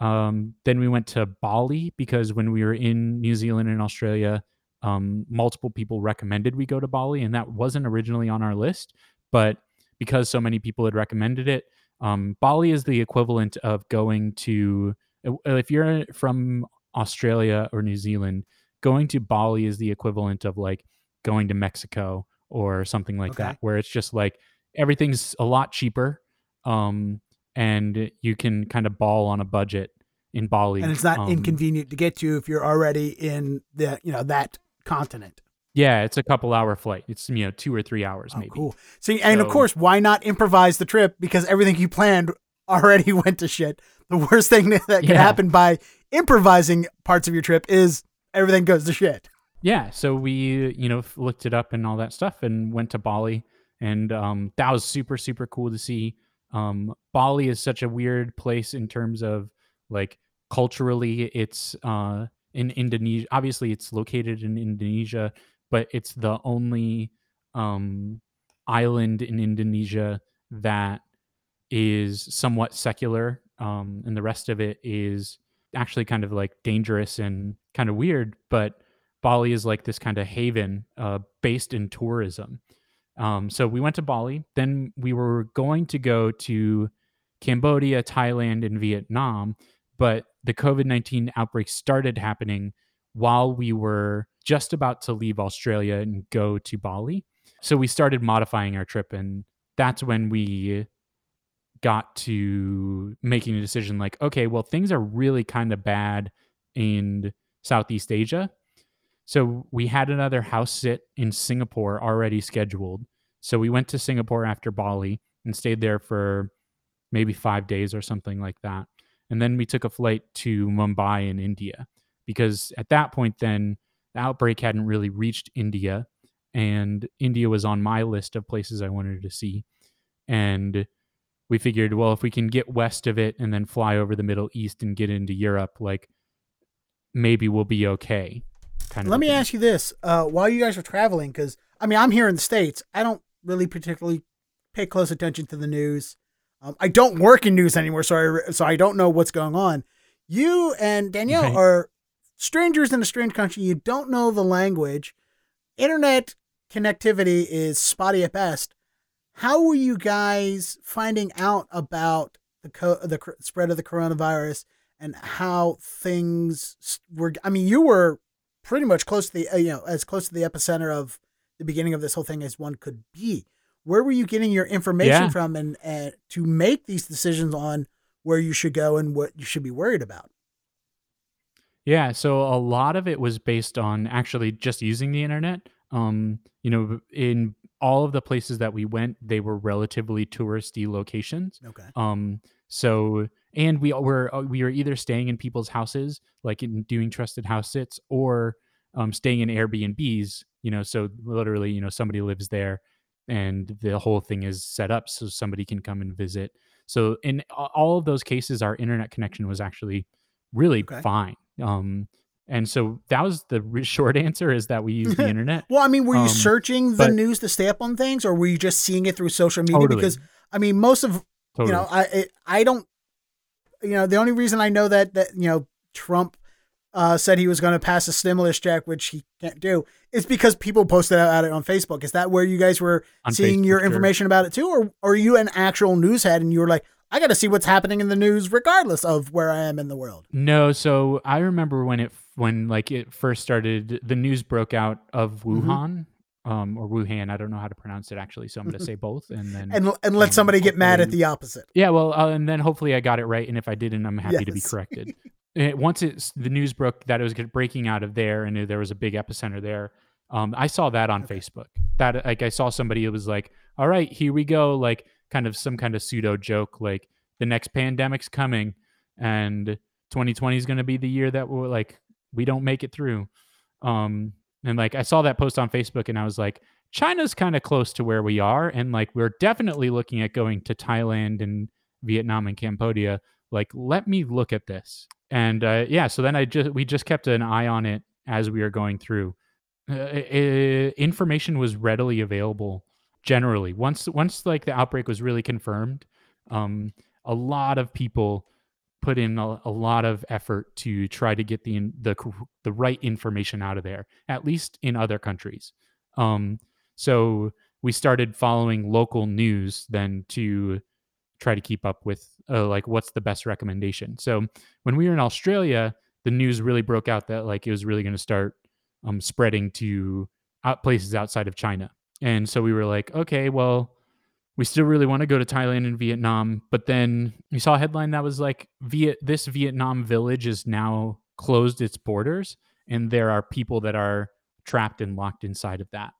Um, then we went to bali because when we were in new zealand and australia um, multiple people recommended we go to bali and that wasn't originally on our list. But because so many people had recommended it um, Bali is the equivalent of going to uh, if you're from Australia or New Zealand, going to Bali is the equivalent of like going to Mexico or something like okay. that, where it's just like everything's a lot cheaper, um, and you can kind of ball on a budget in Bali, and it's not um, inconvenient to get to if you're already in the you know that continent. Yeah, it's a couple hour flight. It's you know two or three hours oh, maybe. Cool. See, and of course, why not improvise the trip because everything you planned already *laughs* went to shit. The worst thing *laughs* that can yeah. happen by improvising parts of your trip is everything goes to shit. Yeah, so we you know looked it up and all that stuff and went to Bali and um, that was super super cool to see. Um, Bali is such a weird place in terms of like culturally it's uh, in Indonesia. Obviously, it's located in Indonesia but it's the only um, island in Indonesia that is somewhat secular, um, and the rest of it is actually kind of like dangerous and kind of weird. But Bali is like this kind of haven uh, based in tourism. Um, so we went to Bali. Then we were going to go to Cambodia, Thailand, and Vietnam, but the COVID 19 outbreak started happening while we were just about to leave Australia and go to Bali. So we started modifying our trip, and that's when we got to making a decision like, okay, well, things are really kind of bad in Southeast Asia. So we had another house sit in Singapore already scheduled. So we went to Singapore after Bali and stayed there for maybe five days or something like that. And then we took a flight to Mumbai in India because at that point, then the outbreak hadn't really reached India, and India was on my list of places I wanted to see. And we figured, well, if we can get west of it and then fly over the Middle East and get into Europe, like maybe we'll be okay. Kind of. Let me thing. ask you this: uh, while you guys are traveling, because I mean, I'm here in the states. I don't really particularly pay close attention to the news. Um, I don't work in news anymore, so I so I don't know what's going on. You and Danielle right. are strangers in a strange country. You don't know the language. Internet connectivity is spotty at best. How were you guys finding out about the co- the spread of the coronavirus and how things were? I mean, you were pretty much close to the uh, you know as close to the epicenter of the beginning of this whole thing as one could be. Where were you getting your information yeah. from and, and to make these decisions on where you should go and what you should be worried about? Yeah, so a lot of it was based on actually just using the internet. Um, you know, in all of the places that we went, they were relatively touristy locations. Okay. Um, so and we were uh, we were either staying in people's houses, like in doing trusted house sits, or um, staying in Airbnbs. You know, so literally, you know, somebody lives there, and the whole thing is set up so somebody can come and visit. So in all of those cases, our internet connection was actually really Okay. fine. Um, and so that was the *laughs* short answer is that we *laughs* use the internet. Well, I mean, were you Um, searching the but- news to stay up on things, or were you just seeing it through social media? Totally. Because I mean, most of Totally. you know, I I don't, you know, the only reason I know that that you know Trump uh, said he was going to pass a stimulus check, which he can't do, is because people posted about it on Facebook. Is that where you guys were On seeing Facebook, your sure. information about it too, or, or are you an actual news head and you were like, I got to see what's happening in the news, regardless of where I am in the world? No, so I remember when it when like it first started, the news broke out of Mm-hmm. Um, or Wuhan. I don't know how to pronounce it actually, so I'm going *laughs* to say both, and then And and let um, somebody get mad at the opposite. yeah, well, uh, and then hopefully I got it right, and if I didn't, I'm happy to be corrected. *laughs* Eh, once it's the news broke that it was breaking out of there, and there was a big epicenter there. Um, I saw that on Okay. Facebook. That like I saw somebody who was like, "All right, here we go," like kind of some kind of pseudo joke, like the next pandemic's coming, and 2020 is going to be the year that we're like we don't make it through. Um, and like I saw that post on Facebook, and I was like, China's kind of close to where we are, and like we're definitely looking at going to Thailand and Vietnam and Cambodia. Like, let me look at this. And uh, yeah, so then I just we just kept an eye on it as we were going through. Uh, i- information was readily available generally once once like the outbreak was really confirmed. Um, a lot of people put in a, a lot of effort to try to get the the the right information out of there, at least in other countries. Um, so we started following local news then to try to keep up with uh, like what's the best recommendation. So when we were in Australia, the news really broke out that like it was really going to start um, spreading to out places outside of China, and so we were like, okay, well. We still really want to go to Thailand and Vietnam, but then we saw a headline that was like, Viet- "This Vietnam village is now closed its borders, and there are people that are trapped and locked inside of that."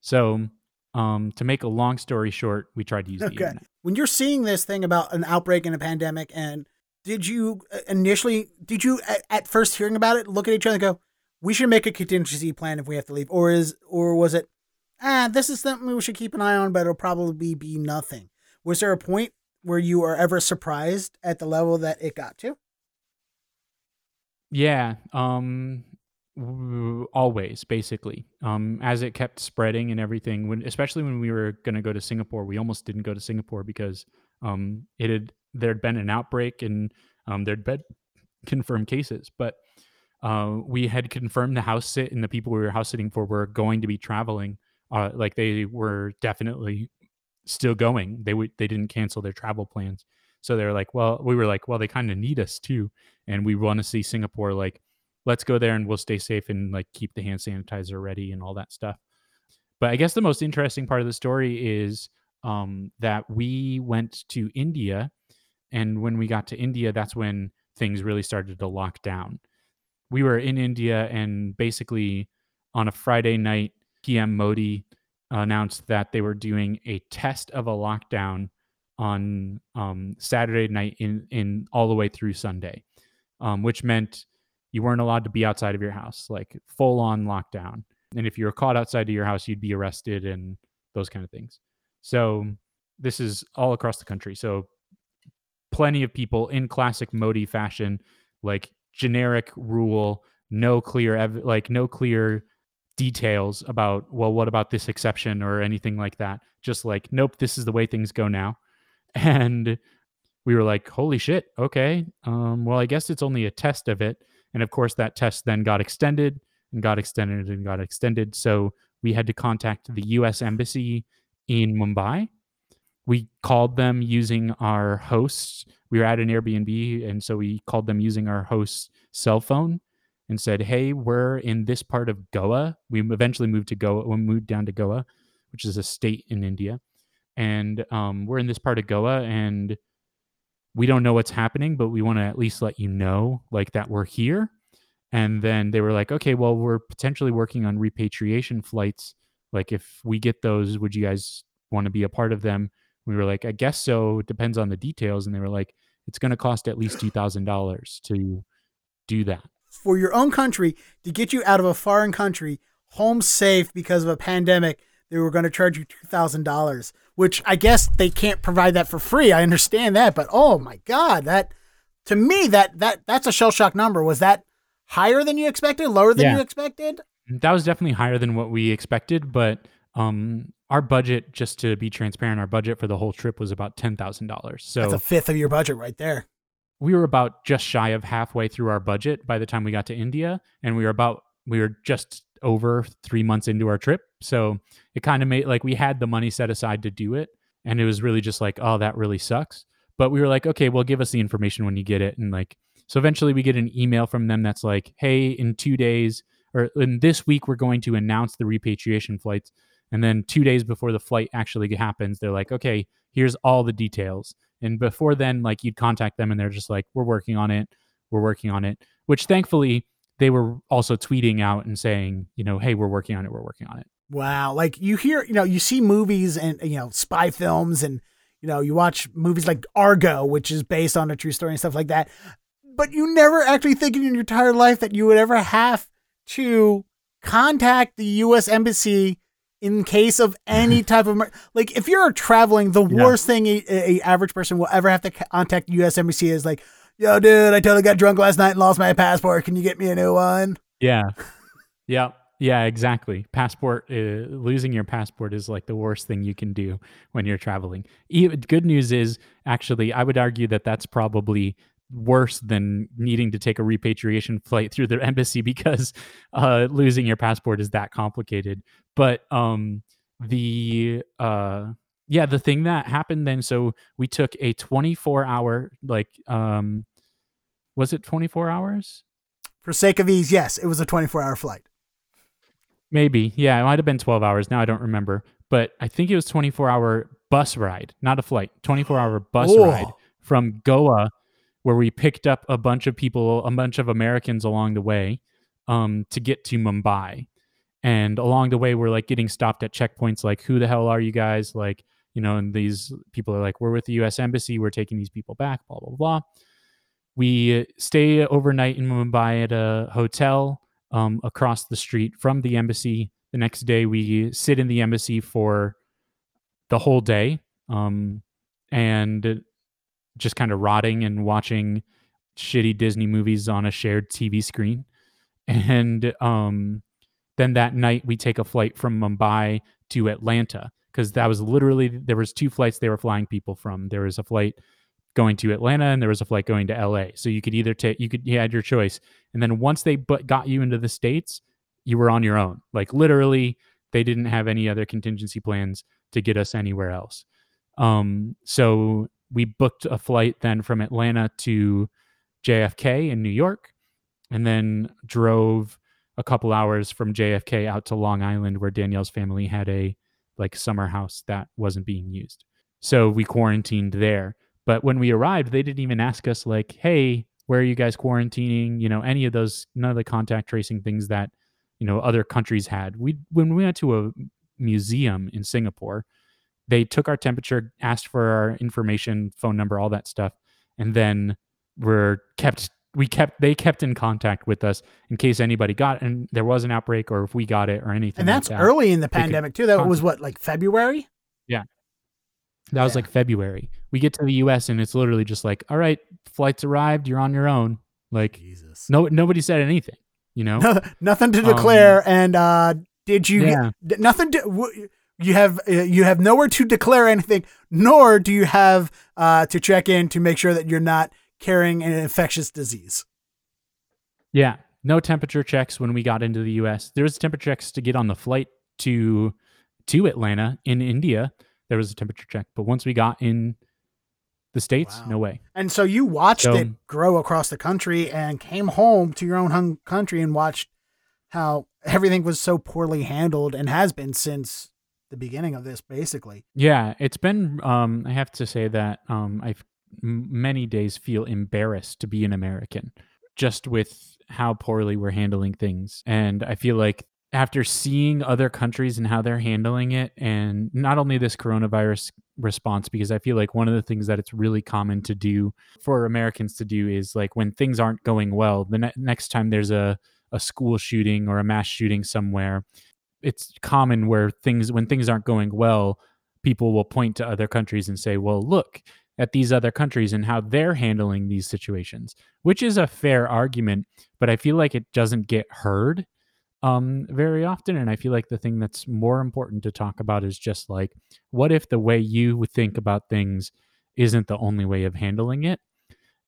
So, um, to make a long story short, we tried to use the internet. when you're seeing this thing about an outbreak and a pandemic and did you uh, initially did you at, at first hearing about it look at each other and go we should make a contingency plan if we have to leave or is or was it ah this is something we should keep an eye on but it'll probably be nothing was there a point where you were ever surprised at the level that it got to Yeah, um, always basically. Um, as it kept spreading and everything, when especially when we were going to go to Singapore, we almost didn't go to Singapore because um, it had there'd been an outbreak and um, there'd been confirmed cases, but uh, we had confirmed the house sit and the people we were house sitting for were going to be traveling. Uh, like they were definitely still going. They they didn't cancel their travel plans. So they were like, well, we were like, well, they kind of need us too, and we want to see Singapore. Like, let's go there and we'll stay safe and like keep the hand sanitizer ready and all that stuff. But I guess the most interesting part of the story is um, that we went to India, and when we got to India, that's when things really started to lock down. We were in India, and basically on a Friday night, PM Modi announced that they were doing a test of a lockdown on um, Saturday night in in all the way through Sunday, um, which meant you weren't allowed to be outside of your house, like full on lockdown. And if you were caught outside of your house, you'd be arrested and those kind of things. So this is all across the country. So plenty of people in classic Modi fashion, like generic rule, no clear ev- like no clear details about well what about this exception or anything like that. Just like nope this is the way things go now. *laughs* And we were like holy shit okay um, well i guess it's only a test of it. And of course that test then got extended and got extended and got extended. So we had to contact the us embassy in mumbai. We called them using our hosts. We were at an airbnb and so we called them using our host's cell phone and said, "Hey, we're in this part of Goa. We eventually moved to Goa. We moved down to Goa, which is a state in India, and um, we're in this part of Goa, and we don't know what's happening, but we want to at least let you know, like that we're here." And then they were like, "Okay, well, we're potentially working on repatriation flights Like, if we get those, would you guys want to be a part of them? We were like, I guess so. It depends on the details. And they were like, it's going to cost at least $2,000 to do that. For your own country, to get you out of a foreign country, home safe because of a pandemic, they were going to charge you $2,000, which I guess they can't provide that for free. I understand that, but oh my God, that to me, that, that, that's a shell shock number. Was that higher than you expected, lower than Yeah. you expected? That was definitely higher than what we expected, but um, our budget, just to be transparent, our budget for the whole trip was about ten thousand dollars. So That's a fifth of your budget right there. We were about just shy of halfway through our budget by the time we got to India, and we were about we were just over three months into our trip. So it kind of made like we had the money set aside to do it, and it was really just like, oh, that really sucks. But we were like, okay, well, give us the information when you get it, and like so eventually we get an email from them that's like, hey, in two days or in this week we're going to announce the repatriation flights, and then two days before the flight actually happens, they're like, okay, here's all the details. And before then, like you'd contact them and they're just like, we're working on it. We're working on it. Which thankfully they were also tweeting out and saying, you know, hey, we're working on it. We're working on it. Wow. Like you hear, you know, you see movies and, you know, spy films and, you know, you watch movies like Argo, which is based on a true story and stuff like that. But you never actually think in your entire life that you would ever have to contact the U.S. Embassy in case of any *laughs* type of, like if you're traveling, the Yeah. worst thing a, a average person will ever have to contact U.S. Embassy is like, yo, dude, I totally got drunk last night and lost my passport. Can you get me a new one? Yeah. yeah. Yeah, exactly. Passport, uh, losing your passport is like the worst thing you can do when you're traveling. Even, good news is, actually, I would argue that that's probably worse than needing to take a repatriation flight through the *laughs* embassy because uh, losing your passport is that complicated. But um, the uh, yeah, the thing that happened then, so we took a 24 hour, like, um, was it 24 hours? For sake of ease, yes, it was a 24 hour flight. Maybe. Yeah, it might have been 12 hours. Now I don't remember. But I think it was 24 hour bus ride, not a flight, 24 hour bus Oh. ride from Goa, where we picked up a bunch of people, a bunch of Americans along the way um, to get to Mumbai. And along the way, we're like getting stopped at checkpoints like, who the hell are you guys? Like, you know, and these people are like, we're with the US Embassy. We're taking these people back, blah, blah, blah. We stay overnight in Mumbai at a hotel um, across the street from the embassy. The next day, we sit in the embassy for the whole day um, and just kind of rotting and watching shitty Disney movies on a shared TV screen. *laughs* And um, then that night, we take a flight from Mumbai to Atlanta because that was literally there was two flights they were flying people from. There was a flight going to Atlanta and there was a flight going to LA. So you could either take you could you had your choice. And then once they but got you into the states, you were on your own. Like literally, they didn't have any other contingency plans to get us anywhere else. Um, so we booked a flight then from Atlanta to JFK in New York, and then drove a couple hours from JFK out to Long Island, where Danielle's family had a like summer house that wasn't being used. So we quarantined there. But when we arrived, they didn't even ask us like, "Hey, where are you guys quarantining?" You know, any of those, none of the contact tracing things that you know other countries had. We when we went to a museum in Singapore, they took our temperature, asked for our information, phone number, all that stuff, and then were kept. We kept they kept in contact with us in case anybody got and there was an outbreak or if we got it or anything. And like that's that. early in the pandemic too. That was what, like February? Yeah, that was Yeah. like February. We get to the US and it's literally just like, all right, flights arrived, you're on your own. Like Jesus. no nobody said anything, you know? *laughs* nothing to Um, declare. and uh, did you Yeah. d- nothing to w- you have uh, you have nowhere to declare anything, nor do you have uh, to check in to make sure that you're not carrying an infectious disease. Yeah. No temperature checks when we got into the US. There was temperature checks to get on the flight to to Atlanta in India. There was a temperature check. But once we got in the States, Wow. no way. And so you watched So- it grow across the country and came home to your own country and watched how everything was so poorly handled and has been since the beginning of this, basically. Yeah, it's been. Um, I have to say that um, I've many days feel embarrassed to be an American, just with how poorly we're handling things, and I feel like after seeing other countries and how they're handling it, and not only this coronavirus response, because I feel like one of the things that it's really common to do for Americans to do is like when things aren't going well, the ne- next time there's a, a school shooting or a mass shooting somewhere, it's common where things, when things aren't going well, people will point to other countries and say, well, look, at these other countries and how they're handling these situations, which is a fair argument, but I feel like it doesn't get heard um, very often. And I feel like the thing that's more important to talk about is just like, what if the way you think about things isn't the only way of handling it?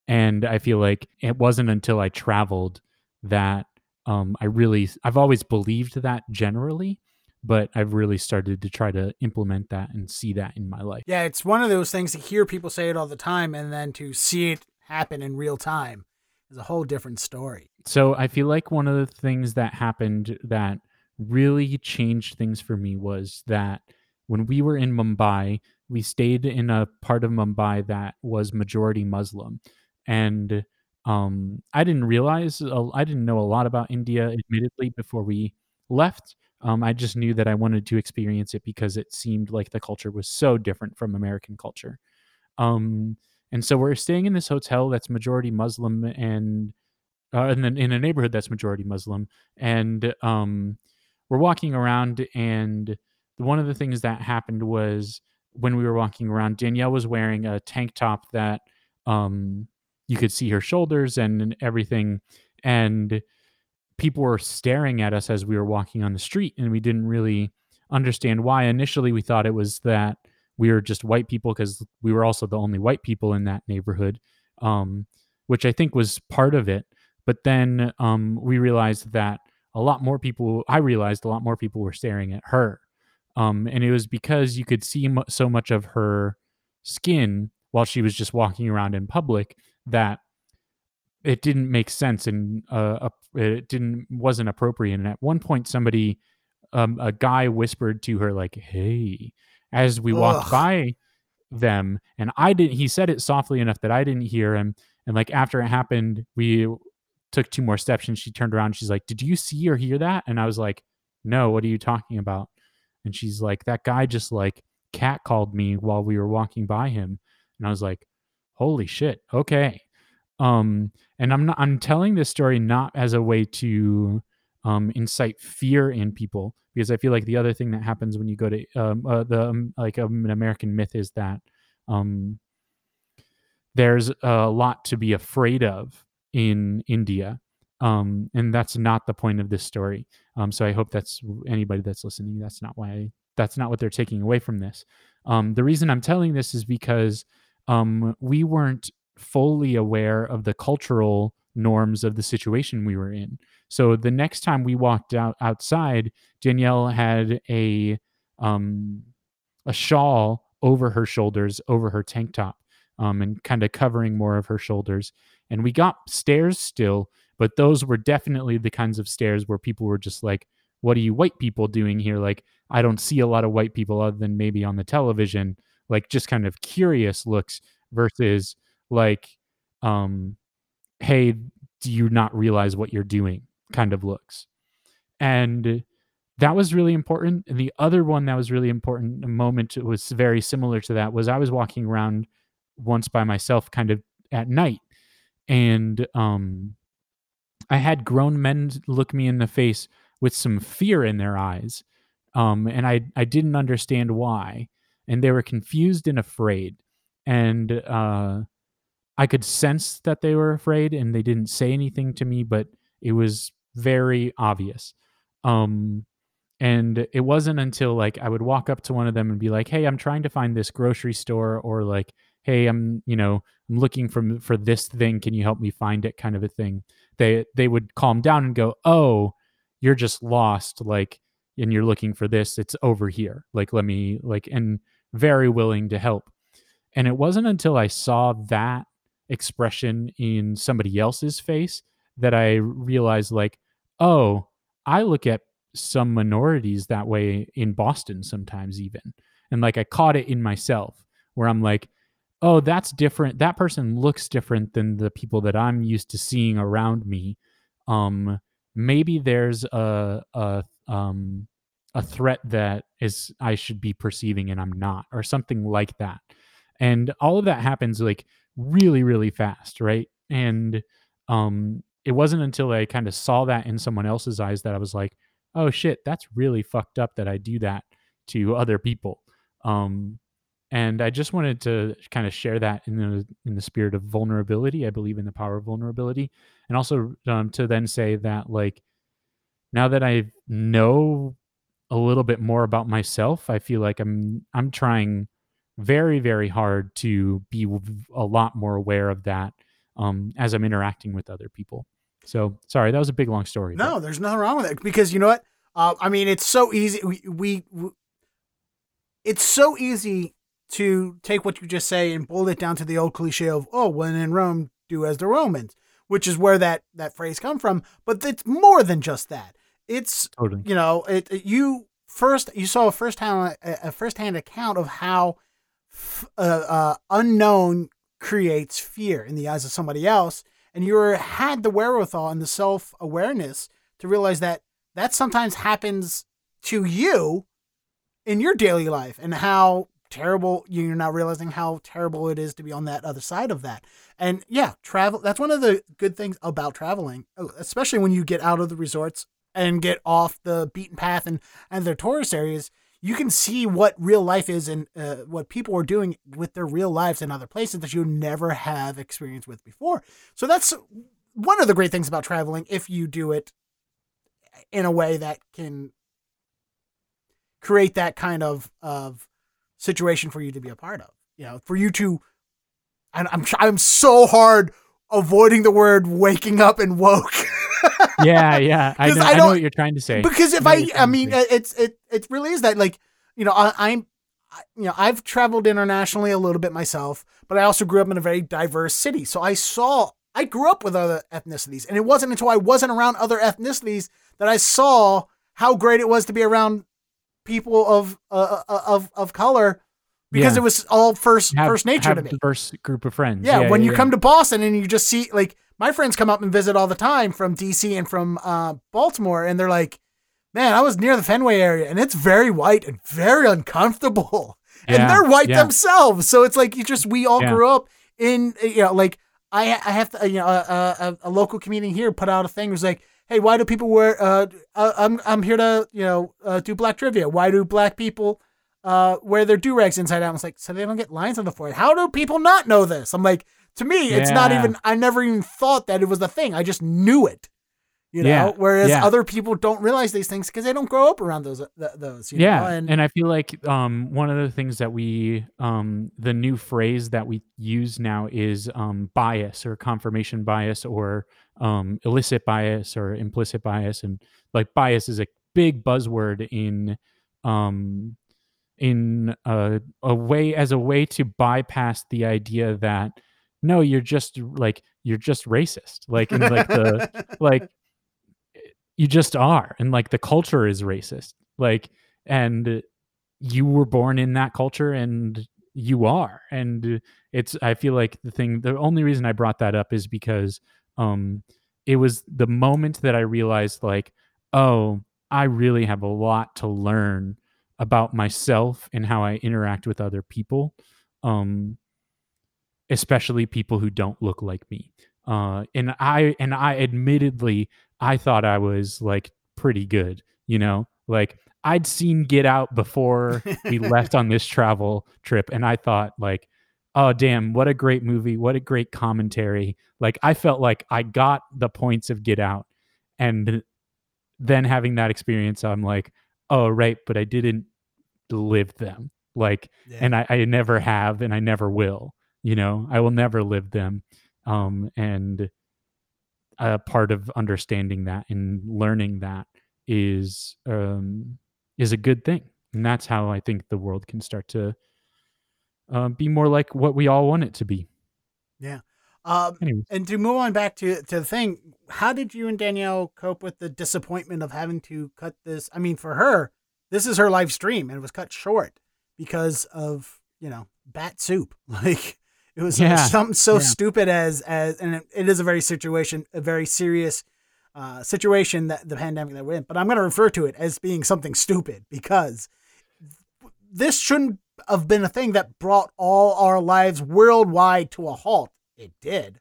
And I feel like it wasn't until I traveled that um, I really, I've always believed that generally, but I've really started to try to implement that and see that in my life. Yeah, it's one of those things to hear people say it all the time and then to see it happen in real time is a whole different story. So I feel like one of the things that happened that really changed things for me was that when we were in Mumbai, we stayed in a part of Mumbai that was majority Muslim. And um, I didn't realize, I didn't know a lot about India, admittedly, before we left. Um, I just knew that I wanted to experience it because it seemed like the culture was so different from American culture. Um, and so we're staying in this hotel that's majority Muslim and uh, and then in a neighborhood that's majority Muslim. And um, we're walking around, and one of the things that happened was when we were walking around, Danielle was wearing a tank top that um, you could see her shoulders and everything. And people were staring at us as we were walking on the street and we didn't really understand why. Initially we thought it was that we were just white people because we were also the only white people in that neighborhood um, which i think was part of it. But then um, we realized that a lot more people i realized a lot more people were staring at her. Um, and it was because you could see so much of her skin while she was just walking around in public that it didn't make sense and uh, it didn't wasn't appropriate. And at one point, somebody, um, a guy whispered to her like, "Hey," as we Ugh. walked by them, and I didn't. He said it softly enough that I didn't hear him. And like after it happened, we took two more steps, and she turned around. And she's like, "Did you see or hear that?" And I was like, "No. What are you talking about?" And she's like, "That guy just like cat called me while we were walking by him." And I was like, "Holy shit! Okay." Um, and I'm not I'm telling this story not as a way to um, incite fear in people because I feel like the other thing that happens when you go to um, uh, the um, like um, an American myth is that um, there's a lot to be afraid of in India. Um, and that's not the point of this story. Um, so I hope that's anybody that's listening. That's not why. That's not what they're taking away from this. Um, the reason I'm telling this is because um, we weren't fully aware of the cultural norms of the situation we were in. So the next time we walked out outside, Danielle had a um, a shawl over her shoulders, over her tank top, um, and kind of covering more of her shoulders. And we got stares still, but those were definitely the kinds of stares where people were just like, "What are you white people doing here?" Like I don't see a lot of white people other than maybe on the television. Like just kind of curious looks versus like um hey do you not realize what you're doing? kind of looks. And that was really important. And the other one that was really important a moment was very similar to that was i was walking around once by myself kind of at night. And um i had grown men look me in the face with some fear in their eyes um and i i didn't understand why. And they were confused and afraid. And uh I could sense that they were afraid and they didn't say anything to me, but it was very obvious. Um, and it wasn't until like I would walk up to one of them and be like, "Hey, I'm trying to find this grocery store," or like, "Hey, I'm you know I'm looking for for this thing. Can you help me find it?" Kind of a thing. They they would calm down and go, "Oh, you're just lost. Like, and you're looking for this. It's over here. Like, let me like," and very willing to help. And it wasn't until I saw that expression in somebody else's face that I realized, like, oh, I look at some minorities that way in Boston sometimes, even. And like, I caught it in myself where I'm like, oh, that's different. That person looks different than the people that I'm used to seeing around me. Um, maybe there's a, a, um a threat that is I should be perceiving and I'm not or something like that. And all of that happens like really really fast, right? And um it wasn't until I kind of saw that in someone else's eyes that I was like, "Oh shit, that's really fucked up that I do that to other people." Um and I just wanted to kind of share that in the in the spirit of vulnerability. I believe in the power of vulnerability, and also um, to then say that like now that I know a little bit more about myself, I feel like I'm I'm trying very very hard to be a lot more aware of that um, as I'm interacting with other people. So sorry, that was a big long story. No, but. there's nothing wrong with it because you know what? Uh, I mean, it's so easy. We, we, we it's so easy to take what you just say and boil it down to the old cliche of oh when in rome do as the romans which is where that that phrase come from but it's more than just that it's totally. you know it, you first you saw a first hand a first hand account of how uh, uh, unknown creates fear in the eyes of somebody else and you had the wherewithal and the self-awareness to realize that that sometimes happens to you in your daily life and how terrible you're not realizing how terrible it is to be on that other side of that. And yeah travel that's one of the good things about traveling especially when you get out of the resorts and get off the beaten path and and the tourist areas you can see what real life is and uh, what people are doing with their real lives in other places that you never have experience with before so that's one of the great things about traveling if you do it in a way that can create that kind of of situation for you to be a part of. You know, for you to, and I'm I'm so hard avoiding the word waking up and woke. *laughs* yeah, yeah, I know, I, I know what you're trying to say. Because if I, I, I mean, it's it it really is that like you know I, I'm you know, I've traveled internationally a little bit myself, but I also grew up in a very diverse city. So I saw, I grew up with other ethnicities. And it wasn't until I wasn't around other ethnicities that I saw how great it was to be around people of uh, uh, of of color because yeah. it was all first have, first nature to me. First group of friends. Yeah, yeah when yeah, you come to Boston and you just see like my friends come up and visit all the time from DC and from uh, Baltimore, and they're like, "Man, I was near the Fenway area, and it's very white and very uncomfortable." and they're white themselves, so it's like you just we all grew up in you know like I I have to you know a, a, a local comedian here put out a thing was like hey, why do people wear? Uh, uh, I'm I'm here to you know uh, do black trivia. Why do black people uh wear their do rags inside out? I was like, so they don't get lines on the forehead. How do people not know this? I'm like, to me, it's yeah. not even. I never even thought that it was a thing. I just knew it. You know, yeah. whereas yeah. other people don't realize these things because they don't grow up around those th- those. yeah, know? and and I feel like um one of the things that we um the new phrase that we use now is um bias or confirmation bias or um, illicit bias or implicit bias, and like bias is a big buzzword in um, in a, a way as a way to bypass the idea that no, you're just like you're just racist, like in like the like *laughs* you just are, and like the culture is racist, like and you were born in that culture and you are and it's i feel like the thing the only reason i brought that up is because um, it was the moment that I realized, like, oh, I really have a lot to learn about myself and how I interact with other people, um, especially people who don't look like me. Uh, and I and I admittedly I thought I was like pretty good, you know, like I'd seen Get Out before we left on this *laughs* travel trip, and I thought like oh damn what a great movie what a great commentary like i felt like i got the points of get out and then having that experience i'm like oh right but i didn't live them like yeah. and I, I never have and i never will you know i will never live them um and a part of understanding that and learning that is um is a good thing and that's how i think the world can start to uh, be more like what we all want it to be. Yeah. Um, and to move on back to to the thing, how did you and Danielle cope with the disappointment of having to cut this? I mean, for her, this is her live stream, and it was cut short because of you know bat soup. *laughs* Like it was yeah. something so yeah. stupid as as, and it, it is a very situation, a very serious uh, situation that the pandemic that we're in, but I'm going to refer to it as being something stupid because this shouldn't have been a thing that brought all our lives worldwide to a halt. It did.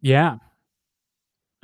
Yeah.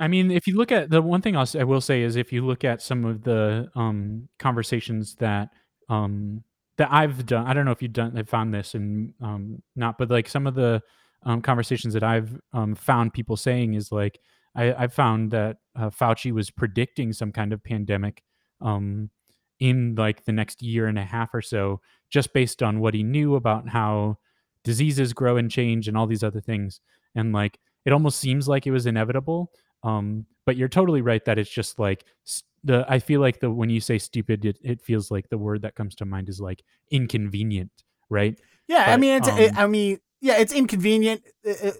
I mean, if you look at the one thing I'll, I will say is if you look at some of the um, conversations that um, that I've done, I don't know if you've done, have found this and um, not, but like some of the um, conversations that I've um, found people saying is like, I, I found that uh, Fauci was predicting some kind of pandemic um, in like the next year and a half or so, just based on what he knew about how diseases grow and change and all these other things. And like, it almost seems like it was inevitable. Um, but you're totally right that it's just like the I feel like the when you say stupid, it, it feels like the word that comes to mind is like inconvenient, right? Yeah, but, I mean, it's um, it, I mean, yeah, it's inconvenient. It,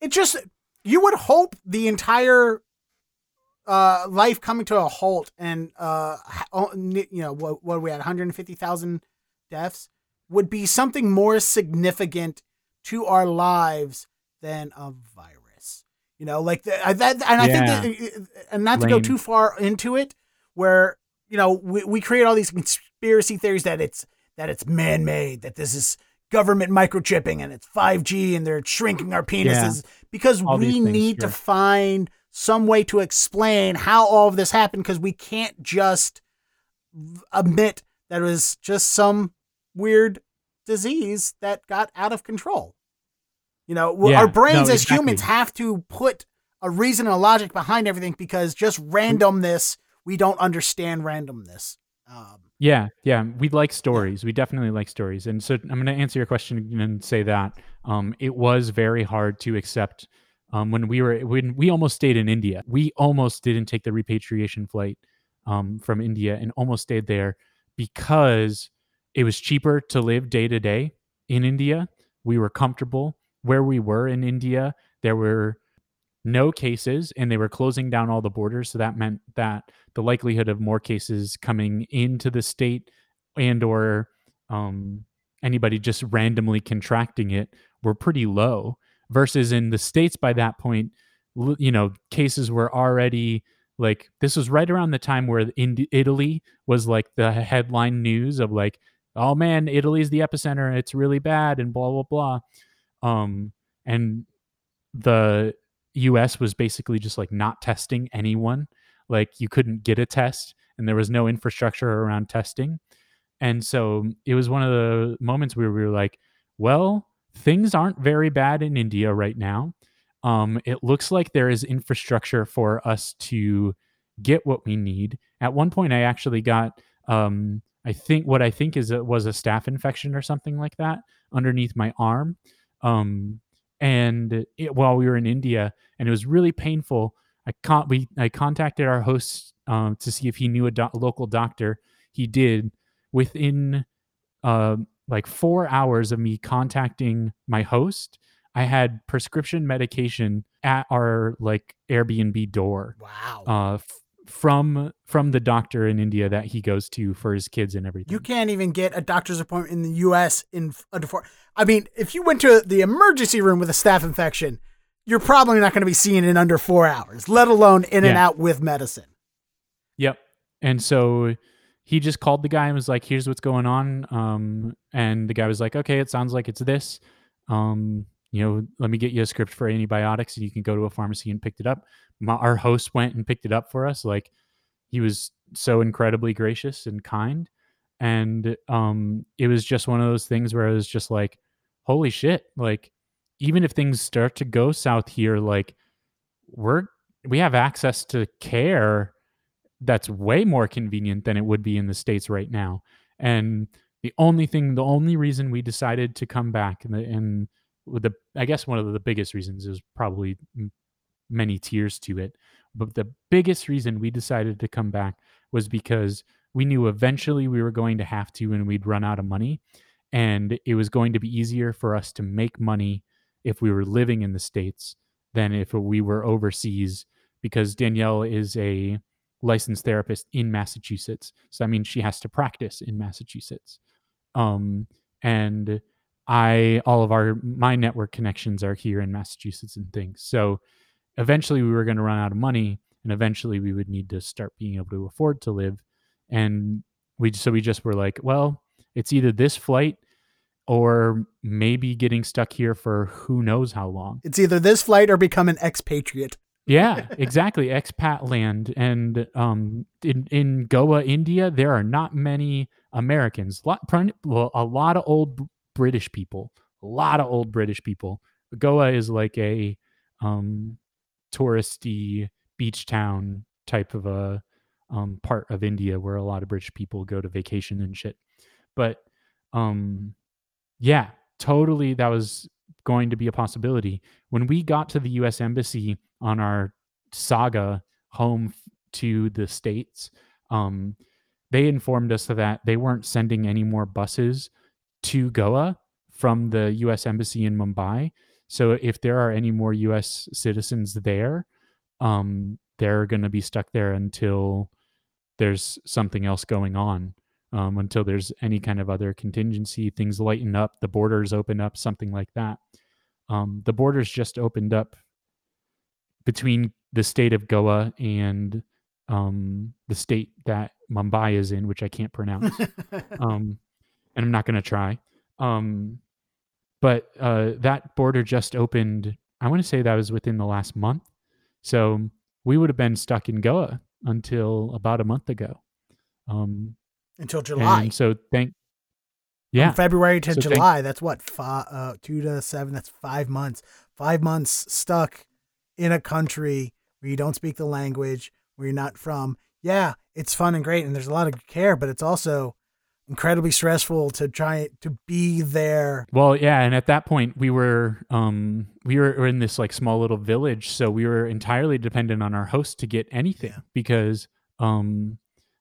it, just you would hope the entire uh, life coming to a halt and uh, you know what, what we had 150,000 deaths would be something more significant to our lives than a virus. You know, like the, that, and I yeah. think that, uh, uh, and not to go too far into it, where you know we, we create all these conspiracy theories that it's that it's man made, that this is government microchipping and it's 5G and they're shrinking our penises yeah. because all we need to find some way to explain how all of this happened because we can't just admit that it was just some weird disease that got out of control. You know, yeah, our brains no, as exactly. humans have to put a reason and a logic behind everything because just randomness, we don't understand randomness. Um, yeah, yeah, we like stories. We definitely like stories, and so I'm going to answer your question and say that um, it was very hard to accept um, when we were when we almost stayed in India. We almost didn't take the repatriation flight um, from India and almost stayed there because it was cheaper to live day to day in India. We were comfortable where we were in India. There were no cases and they were closing down all the borders so that meant that the likelihood of more cases coming into the state and or um, anybody just randomly contracting it were pretty low versus in the states by that point you know cases were already like this was right around the time where in Italy was like the headline news of like oh man, Italy's the epicenter. It's really bad and blah, blah, blah. Um, and the US was basically just like not testing anyone. Like you couldn't get a test and there was no infrastructure around testing. And so it was one of the moments where we were like, well, things aren't very bad in India right now. Um, it looks like there is infrastructure for us to get what we need. At one point, I actually got um, I think what I think is it was a staph infection or something like that underneath my arm. Um, and it, while we were in India, and it was really painful. I con- we I contacted our host um, to see if he knew a, do- local doctor. He did. Within uh, like four hours of me contacting my host, I had prescription medication at our like Airbnb door. Wow. Uh, f- from from the doctor in India that he goes to for his kids and everything. You can't even get a doctor's appointment in the U.S. in under four. I mean, if you went to the emergency room with a staph infection, you're probably not going to be seen in under four hours, let alone in yeah. and out with medicine. Yep. And so he just called the guy and was like, "Here's what's going on." Um, and the guy was like, "Okay, it sounds like it's this. Um, you know, let me get you a script for antibiotics, and you can go to a pharmacy and pick it up." my, our host went and picked it up for us. Like he was so incredibly gracious and kind. And um, it was just one of those things where I was just like, holy shit. Like, even if things start to go south here, like we're, we have access to care that's way more convenient than it would be in the States right now. And the only thing, the only reason we decided to come back and and the, I guess one of the biggest reasons is probably many tiers to it. But the biggest reason we decided to come back was because we knew eventually we were going to have to and we'd run out of money. And it was going to be easier for us to make money if we were living in the States than if we were overseas because Danielle is a licensed therapist in Massachusetts. So I mean she has to practice in Massachusetts. Um and I all of our my network connections are here in Massachusetts and things. So eventually we were going to run out of money and eventually we would need to start being able to afford to live. And we so we just were like, well, it's either this flight or maybe getting stuck here for who knows how long. It's either this flight or become an expatriate. yeah, *laughs* exactly. Expat land. And um, in, in Goa, India, there are not many Americans. A lot, a lot of old British people. A lot of old British people. Goa is like a um, touristy beach town type of a um, part of India where a lot of British people go to vacation and shit. But um, yeah, totally. That was going to be a possibility. When we got to the U.S. Embassy on our saga home to the states, um, they informed us that they weren't sending any more buses to Goa from the U.S. Embassy in Mumbai. So if there are any more U.S. citizens there, um, they're going to be stuck there until there's something else going on um, until there's any kind of other contingency, things lighten up, the borders open up, something like that. Um, the borders just opened up between the state of Goa and um, the state that Mumbai is in, which I can't pronounce, *laughs* um, and I'm not going to try. Um, but uh, that border just opened. I want to say that was within the last month, so we would have been stuck in Goa until about a month ago. Um, until July. So thank yeah From February to so July. Thank, that's what five, uh, two to seven. That's five months. Five months stuck in a country where you don't speak the language, where you're not from. Yeah, it's fun and great, and there's a lot of care, but it's also incredibly stressful to try to be there. Well, yeah, and at that point we were um we were in this like small little village, so we were entirely dependent on our host to get anything yeah. because um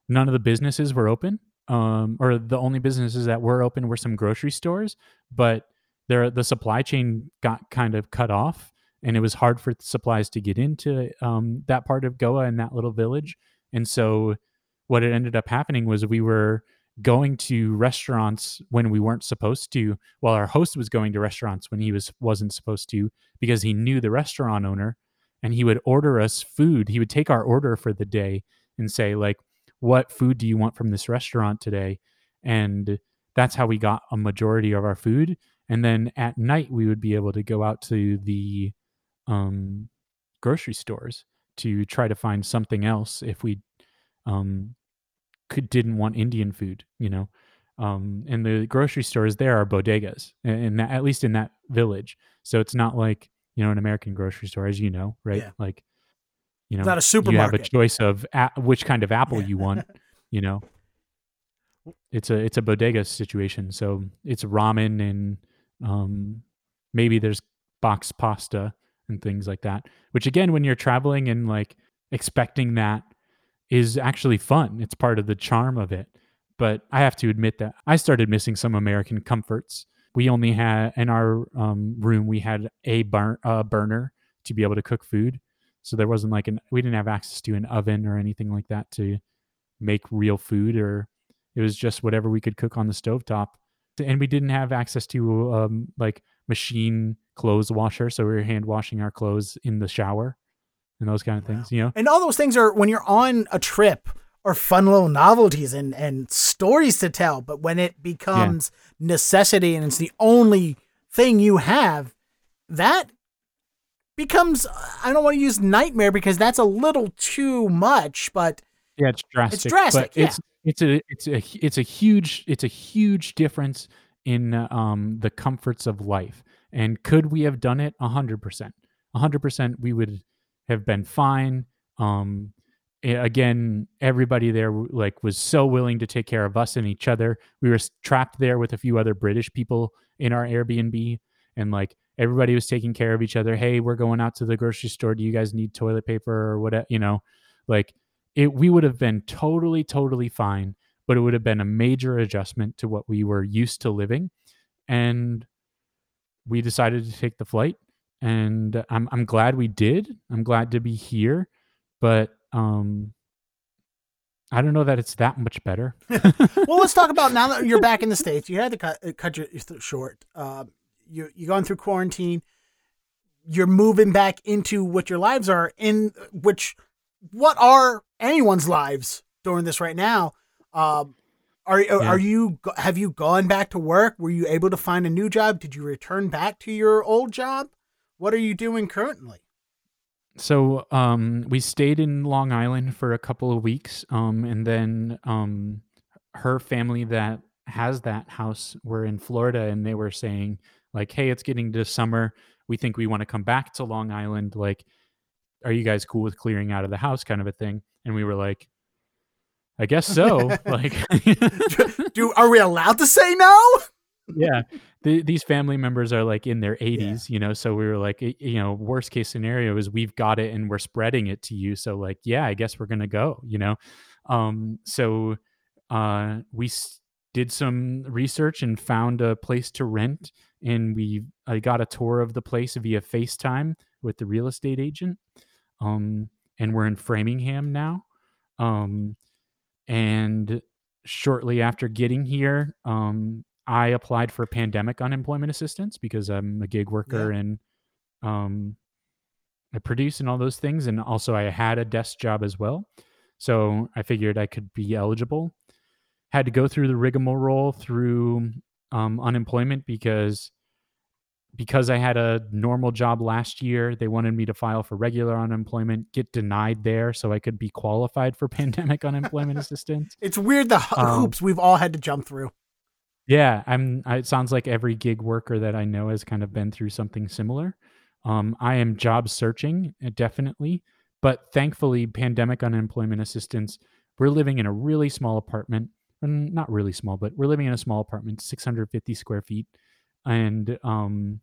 none of the businesses were open um, or the only businesses that were open were some grocery stores but there the supply chain got kind of cut off and it was hard for supplies to get into um, that part of goa and that little village and so what it ended up happening was we were going to restaurants when we weren't supposed to while our host was going to restaurants when he was wasn't supposed to because he knew the restaurant owner and he would order us food he would take our order for the day and say like what food do you want from this restaurant today? And that's how we got a majority of our food. And then at night, we would be able to go out to the um, grocery stores to try to find something else if we um, could didn't want Indian food, you know. Um, and the grocery stores there are bodegas, and at least in that village. So it's not like you know an American grocery store, as you know, right? Yeah. Like you know, it's not a supermarket. You have a choice of a- which kind of apple you want. *laughs* You know, it's a it's a bodega situation. So it's ramen and um, maybe there's box pasta and things like that. Which again, when you're traveling and like expecting that is actually fun. It's part of the charm of it. But I have to admit that I started missing some American comforts. We only had in our um, room we had a burn, uh, burner to be able to cook food so there wasn't like an we didn't have access to an oven or anything like that to make real food or it was just whatever we could cook on the stove top and we didn't have access to um, like machine clothes washer so we were hand washing our clothes in the shower and those kind of things you know and all those things are when you're on a trip or fun little novelties and and stories to tell but when it becomes yeah. necessity and it's the only thing you have that becomes I don't want to use nightmare because that's a little too much, but yeah, it's drastic. It's drastic. yeah. It's it's a it's a it's a huge it's a huge difference in um the comforts of life. And could we have done it? A hundred percent. A hundred percent. We would have been fine. Um, again, everybody there like was so willing to take care of us and each other. We were trapped there with a few other British people in our Airbnb, and like everybody was taking care of each other. Hey, we're going out to the grocery store. Do you guys need toilet paper or what? You know, like it, we would have been totally, totally fine, but it would have been a major adjustment to what we were used to living. And we decided to take the flight and I'm, I'm glad we did. I'm glad to be here, but, um, I don't know that it's that much better. *laughs* well, let's talk about *laughs* now that you're back in the states. You had to cut, cut your short. Uh, you you're going through quarantine. You're moving back into what your lives are in which what are anyone's lives during this right now? Um, are yeah. are you have you gone back to work? Were you able to find a new job? Did you return back to your old job? What are you doing currently? So um, we stayed in Long Island for a couple of weeks, um, and then um, her family that has that house were in Florida, and they were saying like, "Hey, it's getting to summer. We think we want to come back to Long Island. Like, are you guys cool with clearing out of the house?" Kind of a thing. And we were like, I guess so. *laughs* like, do are we allowed to say no? Yeah, *laughs* the, these family members are like in their 80s, yeah. you know. So we were like, you know, worst case scenario is we've got it and we're spreading it to you. So like, yeah, I guess we're gonna go, you know. Um, so uh, we s- did some research and found a place to rent, and we I got a tour of the place via FaceTime with the real estate agent. Um, and we're in Framingham now. Um, and shortly after getting here, um, I applied for pandemic unemployment assistance because I'm a gig worker yeah. and um, I produce and all those things. And also, I had a desk job as well. So I figured I could be eligible. Had to go through the rigmarole through um, unemployment because because I had a normal job last year, they wanted me to file for regular unemployment, get denied there so I could be qualified for *laughs* pandemic unemployment assistance. It's weird the um, hoops we've all had to jump through. Yeah, I'm it sounds like every gig worker that I know has kind of been through something similar. Um, I am job searching uh, definitely, but thankfully pandemic unemployment assistance, we're living in a really small apartment. Not really small, but we're living in a small apartment, 650 square feet and um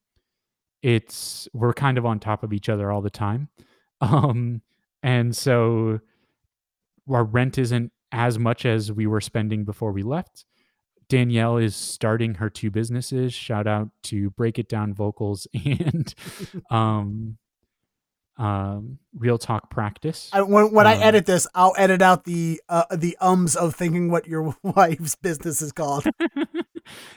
it's we're kind of on top of each other all the time *laughs* um and so our rent isn't as much as we were spending before we left danielle is starting her two businesses shout out to break it down vocals *laughs* and *laughs* um um real talk practice I, when, when um, i edit this i'll edit out the uh, the ums of thinking what your *laughs* wife's business is called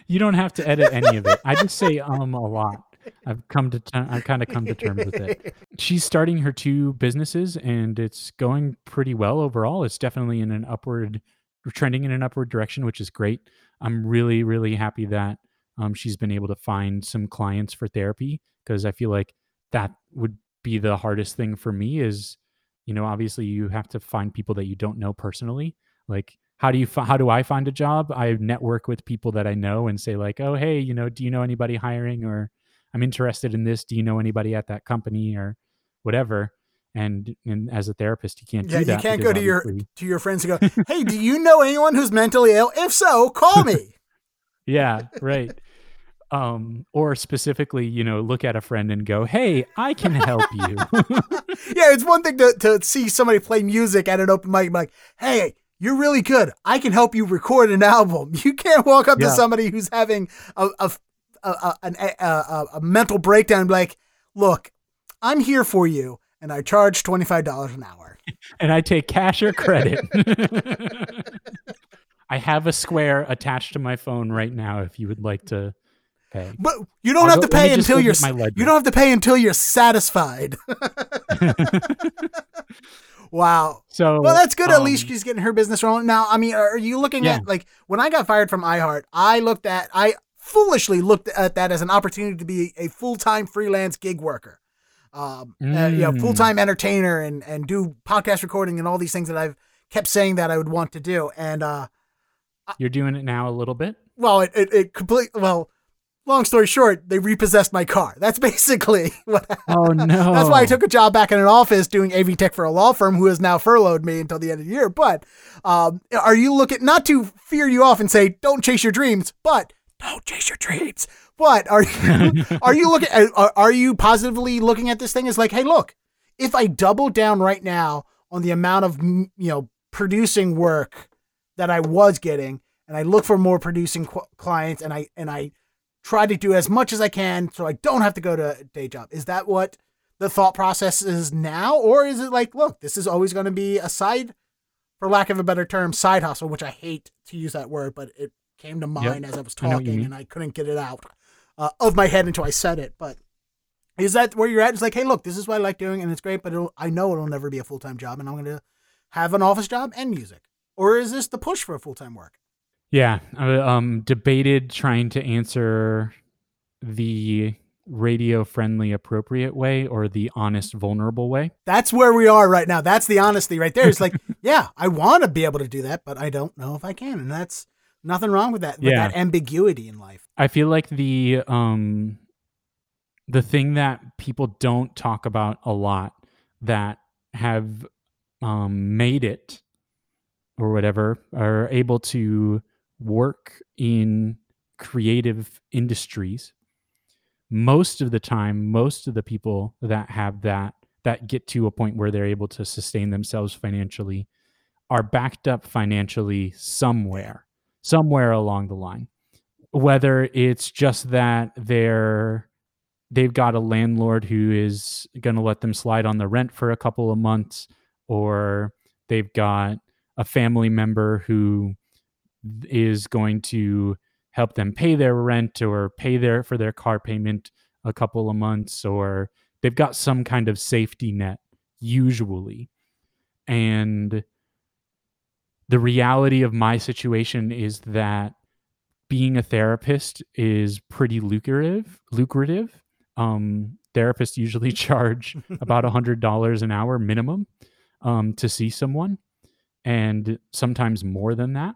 you don't have to edit any of it. I just say um a lot. I've come to i I've kind of come to terms with it. She's starting her two businesses and it's going pretty well overall. It's definitely in an upward trending in an upward direction, which is great. I'm really really happy that um, she's been able to find some clients for therapy because I feel like that would be the hardest thing for me is you know obviously you have to find people that you don't know personally like how do you how do I find a job? I network with people that I know and say like, "Oh, hey, you know, do you know anybody hiring or I'm interested in this. Do you know anybody at that company or whatever?" And and as a therapist, you can't yeah, do that. you can't go to your to your friends and go, *laughs* "Hey, do you know anyone who's mentally ill? If so, call me." yeah, right. Um, or specifically, you know, look at a friend and go, "Hey, I can help you." *laughs* yeah, it's one thing to, to see somebody play music at an open mic, like, "Hey, you're really good. I can help you record an album. *laughs* You can't walk up yeah. to somebody who's having a a, a, a, a mental breakdown and be like, look, I'm here for you, and I charge twenty five dollars an hour, *laughs* and I take cash or credit. *laughs* I have a square attached to my phone right now. If you would like to pay, but you don't I'll have go, to pay until you're you don't have to pay until you're satisfied. *laughs* Wow. So well, that's good. Um, at least she's getting her business rolling. Now, I mean, are you looking yeah. at like when I got fired from iHeart? I looked at I foolishly looked at that as an opportunity to be a full time freelance gig worker, um, mm. uh, you know, mm. full time entertainer and and do podcast recording and all these things that I've kept saying that I would want to do. And uh, you're doing it now a little bit. Well, it it, it complete well long story short, they repossessed my car. *laughs* That's basically *laughs* what. Oh no. That's why I took a job back in an office doing AV tech for a law firm who has now furloughed me until the end of the year. But um, are you looking not to fear you off and say don't chase your dreams, but don't chase your dreams. But are you *laughs* are you looking are, are you positively looking at this thing as like, hey, look, if I double down right now on the amount of you know producing work that I was getting, and I look for more producing qu- clients, and I and I try to do as much as I can so I don't have to go to a day job. Is that what the thought process is now? Or is it like, look, this is always going to be a side, for lack of a better term, side hustle, which I hate to use that word, but it came to mind yep. as I was talking I and I couldn't get it out uh, of my head until I said it. But Is that where you're at? It's like, hey, look, this is what I like doing, and it's great, but it'll, I know it'll never be a full time job, and I'm going to have an office job and music. Or is this the push for a full time work? Yeah, I um, debated trying to answer the radio friendly appropriate way or the honest vulnerable way. That's where we are right now. That's the honesty right there. It's like, *laughs* yeah, I want to be able to do that, but I don't know if I can, and that's nothing wrong with that. With Yeah. that ambiguity in life. I feel like the um the thing that people don't talk about a lot that have um made it or whatever are able to work in creative industries most of the time most of the people that have that that get to a point where they're able to sustain themselves financially are backed up financially somewhere somewhere along the line. Whether it's just that they're they've got a landlord who is going to let them slide on the rent for a couple of months or they've got a family member who is going to help them pay their rent or pay their for their car payment a couple of months or they've got some kind of safety net usually. And the reality of my situation is that being a therapist is pretty lucrative lucrative. Um therapists usually *laughs* charge about a hundred dollars an hour minimum um to see someone and sometimes more than that.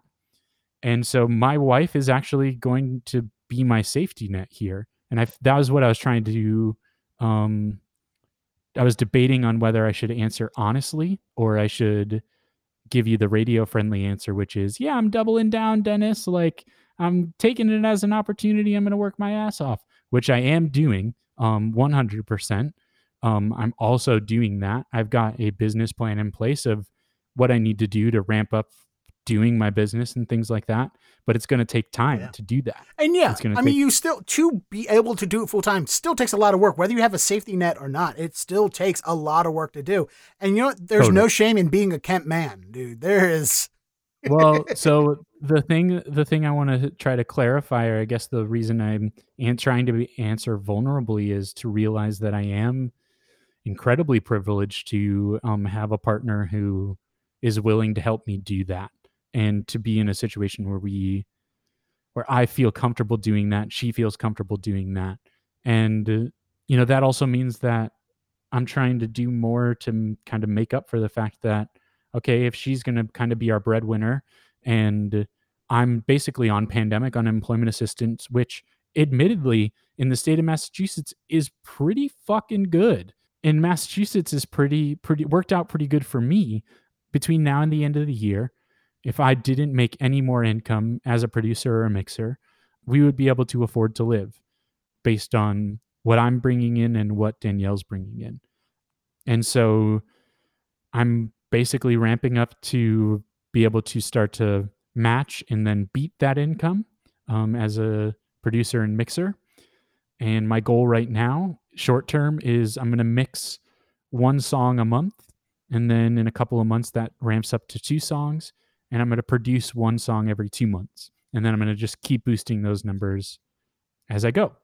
And so my wife is actually going to be my safety net here. And i that was what i was trying to um i was debating on whether i should answer honestly or i should give you the radio friendly answer which is yeah i'm doubling down dennis. Like i'm taking it as an opportunity. I'm going to work my ass off which i am doing um 100% um i'm also doing that. I've got a business plan in place of what i need to do to ramp up doing my business and things like that but it's going to take time Yeah. to do that And yeah, It's gonna I mean, you still to be able to do it full time still takes a lot of work. Whether you have a safety net or not, it still takes a lot of work to do. And you know, what? there's no shame in being a Kent man, dude. There is. *laughs* well so the thing the thing i want to try to clarify or i guess the reason i'm an- trying to be, answer vulnerably is to realize that i am incredibly privileged to um, have a partner who is willing to help me do that and to be in a situation where we where i feel comfortable doing that she feels comfortable doing that and uh, you know that also means that i'm trying to do more to m- kind of make up for the fact that okay, if she's going to kind of be our breadwinner and I'm basically on pandemic unemployment assistance, which admittedly in the state of Massachusetts is pretty fucking good. In Massachusetts is pretty, pretty worked out pretty good for me between now and the end of the year. If I didn't make any more income as a producer or a mixer, we would be able to afford to live based on what I'm bringing in and what Danielle's bringing in. And so I'm basically ramping up to be able to start to match and then beat that income um, as a producer and mixer. And my goal right now, short term, is I'm going to mix one song a month. And then in a couple of months, that ramps up to two songs. And I'm going to produce one song every two months. And then I'm going to just keep boosting those numbers as I go.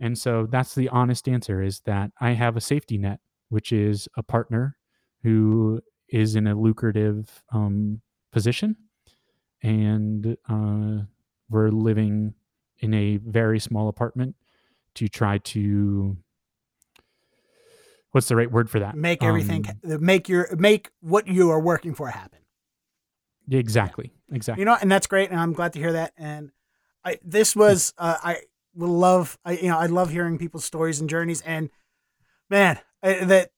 And so that's the honest answer is that I have a safety net, which is a partner who is in a lucrative um, position, and uh, we're living in a very small apartment to try to. What's the right word for that? Make everything, Um, make your, make what you are working for happen. Exactly. Exactly. You know, and that's great, and I'm glad to hear that. And I, this was, uh, I will love, I, you know, I love hearing people's stories and journeys. And man, I, that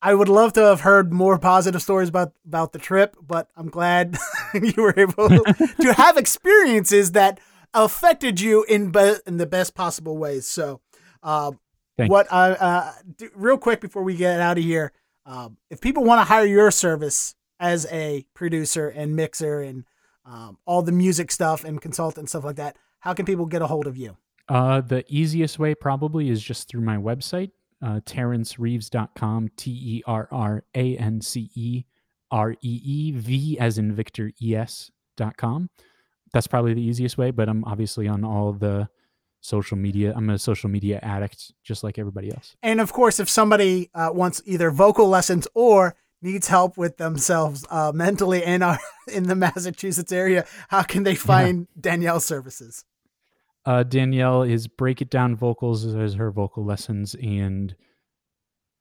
I would love to have heard more positive stories about about the trip, but I'm glad *laughs* you were able *laughs* to have experiences that affected you in be, in the best possible ways. So, um, what I uh, do, real quick before we get out of here, um, if people want to hire your service as a producer and mixer and um, all the music stuff and consultant and stuff like that, how can people get a hold of you? Uh, the easiest way probably is just through my website, uh, terrancereeves.com, T E R R A N C E R E E V as in Victor E S dot com. That's probably the easiest way, but I'm obviously on all the social media. I'm a social media addict, just like everybody else. And of course, if somebody uh, wants either vocal lessons or needs help with themselves uh, mentally and *laughs* are in the Massachusetts area, how can they find yeah. Danielle's services? Uh, Danielle is Break It Down Vocals as her vocal lessons, and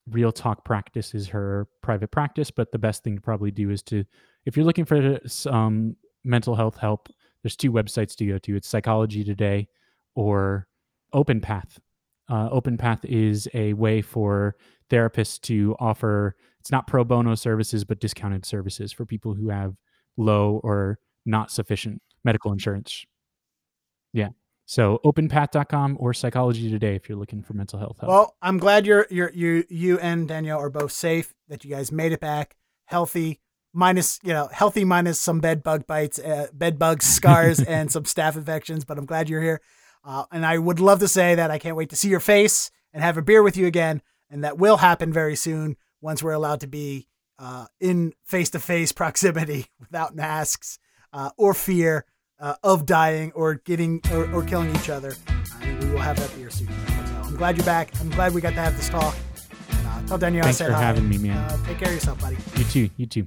Real Talk Practice is her private practice. But the best thing to probably do is to, if you're looking for some mental health help, there's two websites to go to. It's Psychology Today or Open Path. Uh, Open Path is a way for therapists to offer it's not pro bono services but discounted services for people who have low or not sufficient medical insurance. Yeah. So openpath.com or psychology today if you're looking for mental health help. Well, I'm glad you're you're you you and Danielle are both safe, that you guys made it back healthy, minus you know healthy minus some bed bug bites, uh, bed bugs, scars, *laughs* and some staph infections. But I'm glad you're here, uh, and I would love to say that I can't wait to see your face and have a beer with you again, and that will happen very soon once we're allowed to be uh, in face to face proximity *laughs* without masks uh, or fear uh, of dying or getting or, or killing each other. we will have that beer soon. So I'm glad you're back. I'm glad we got to have this talk. Uh, tell Danielle Thanks I said for hi. having me, man. Uh, take care of yourself, buddy. You too. You too.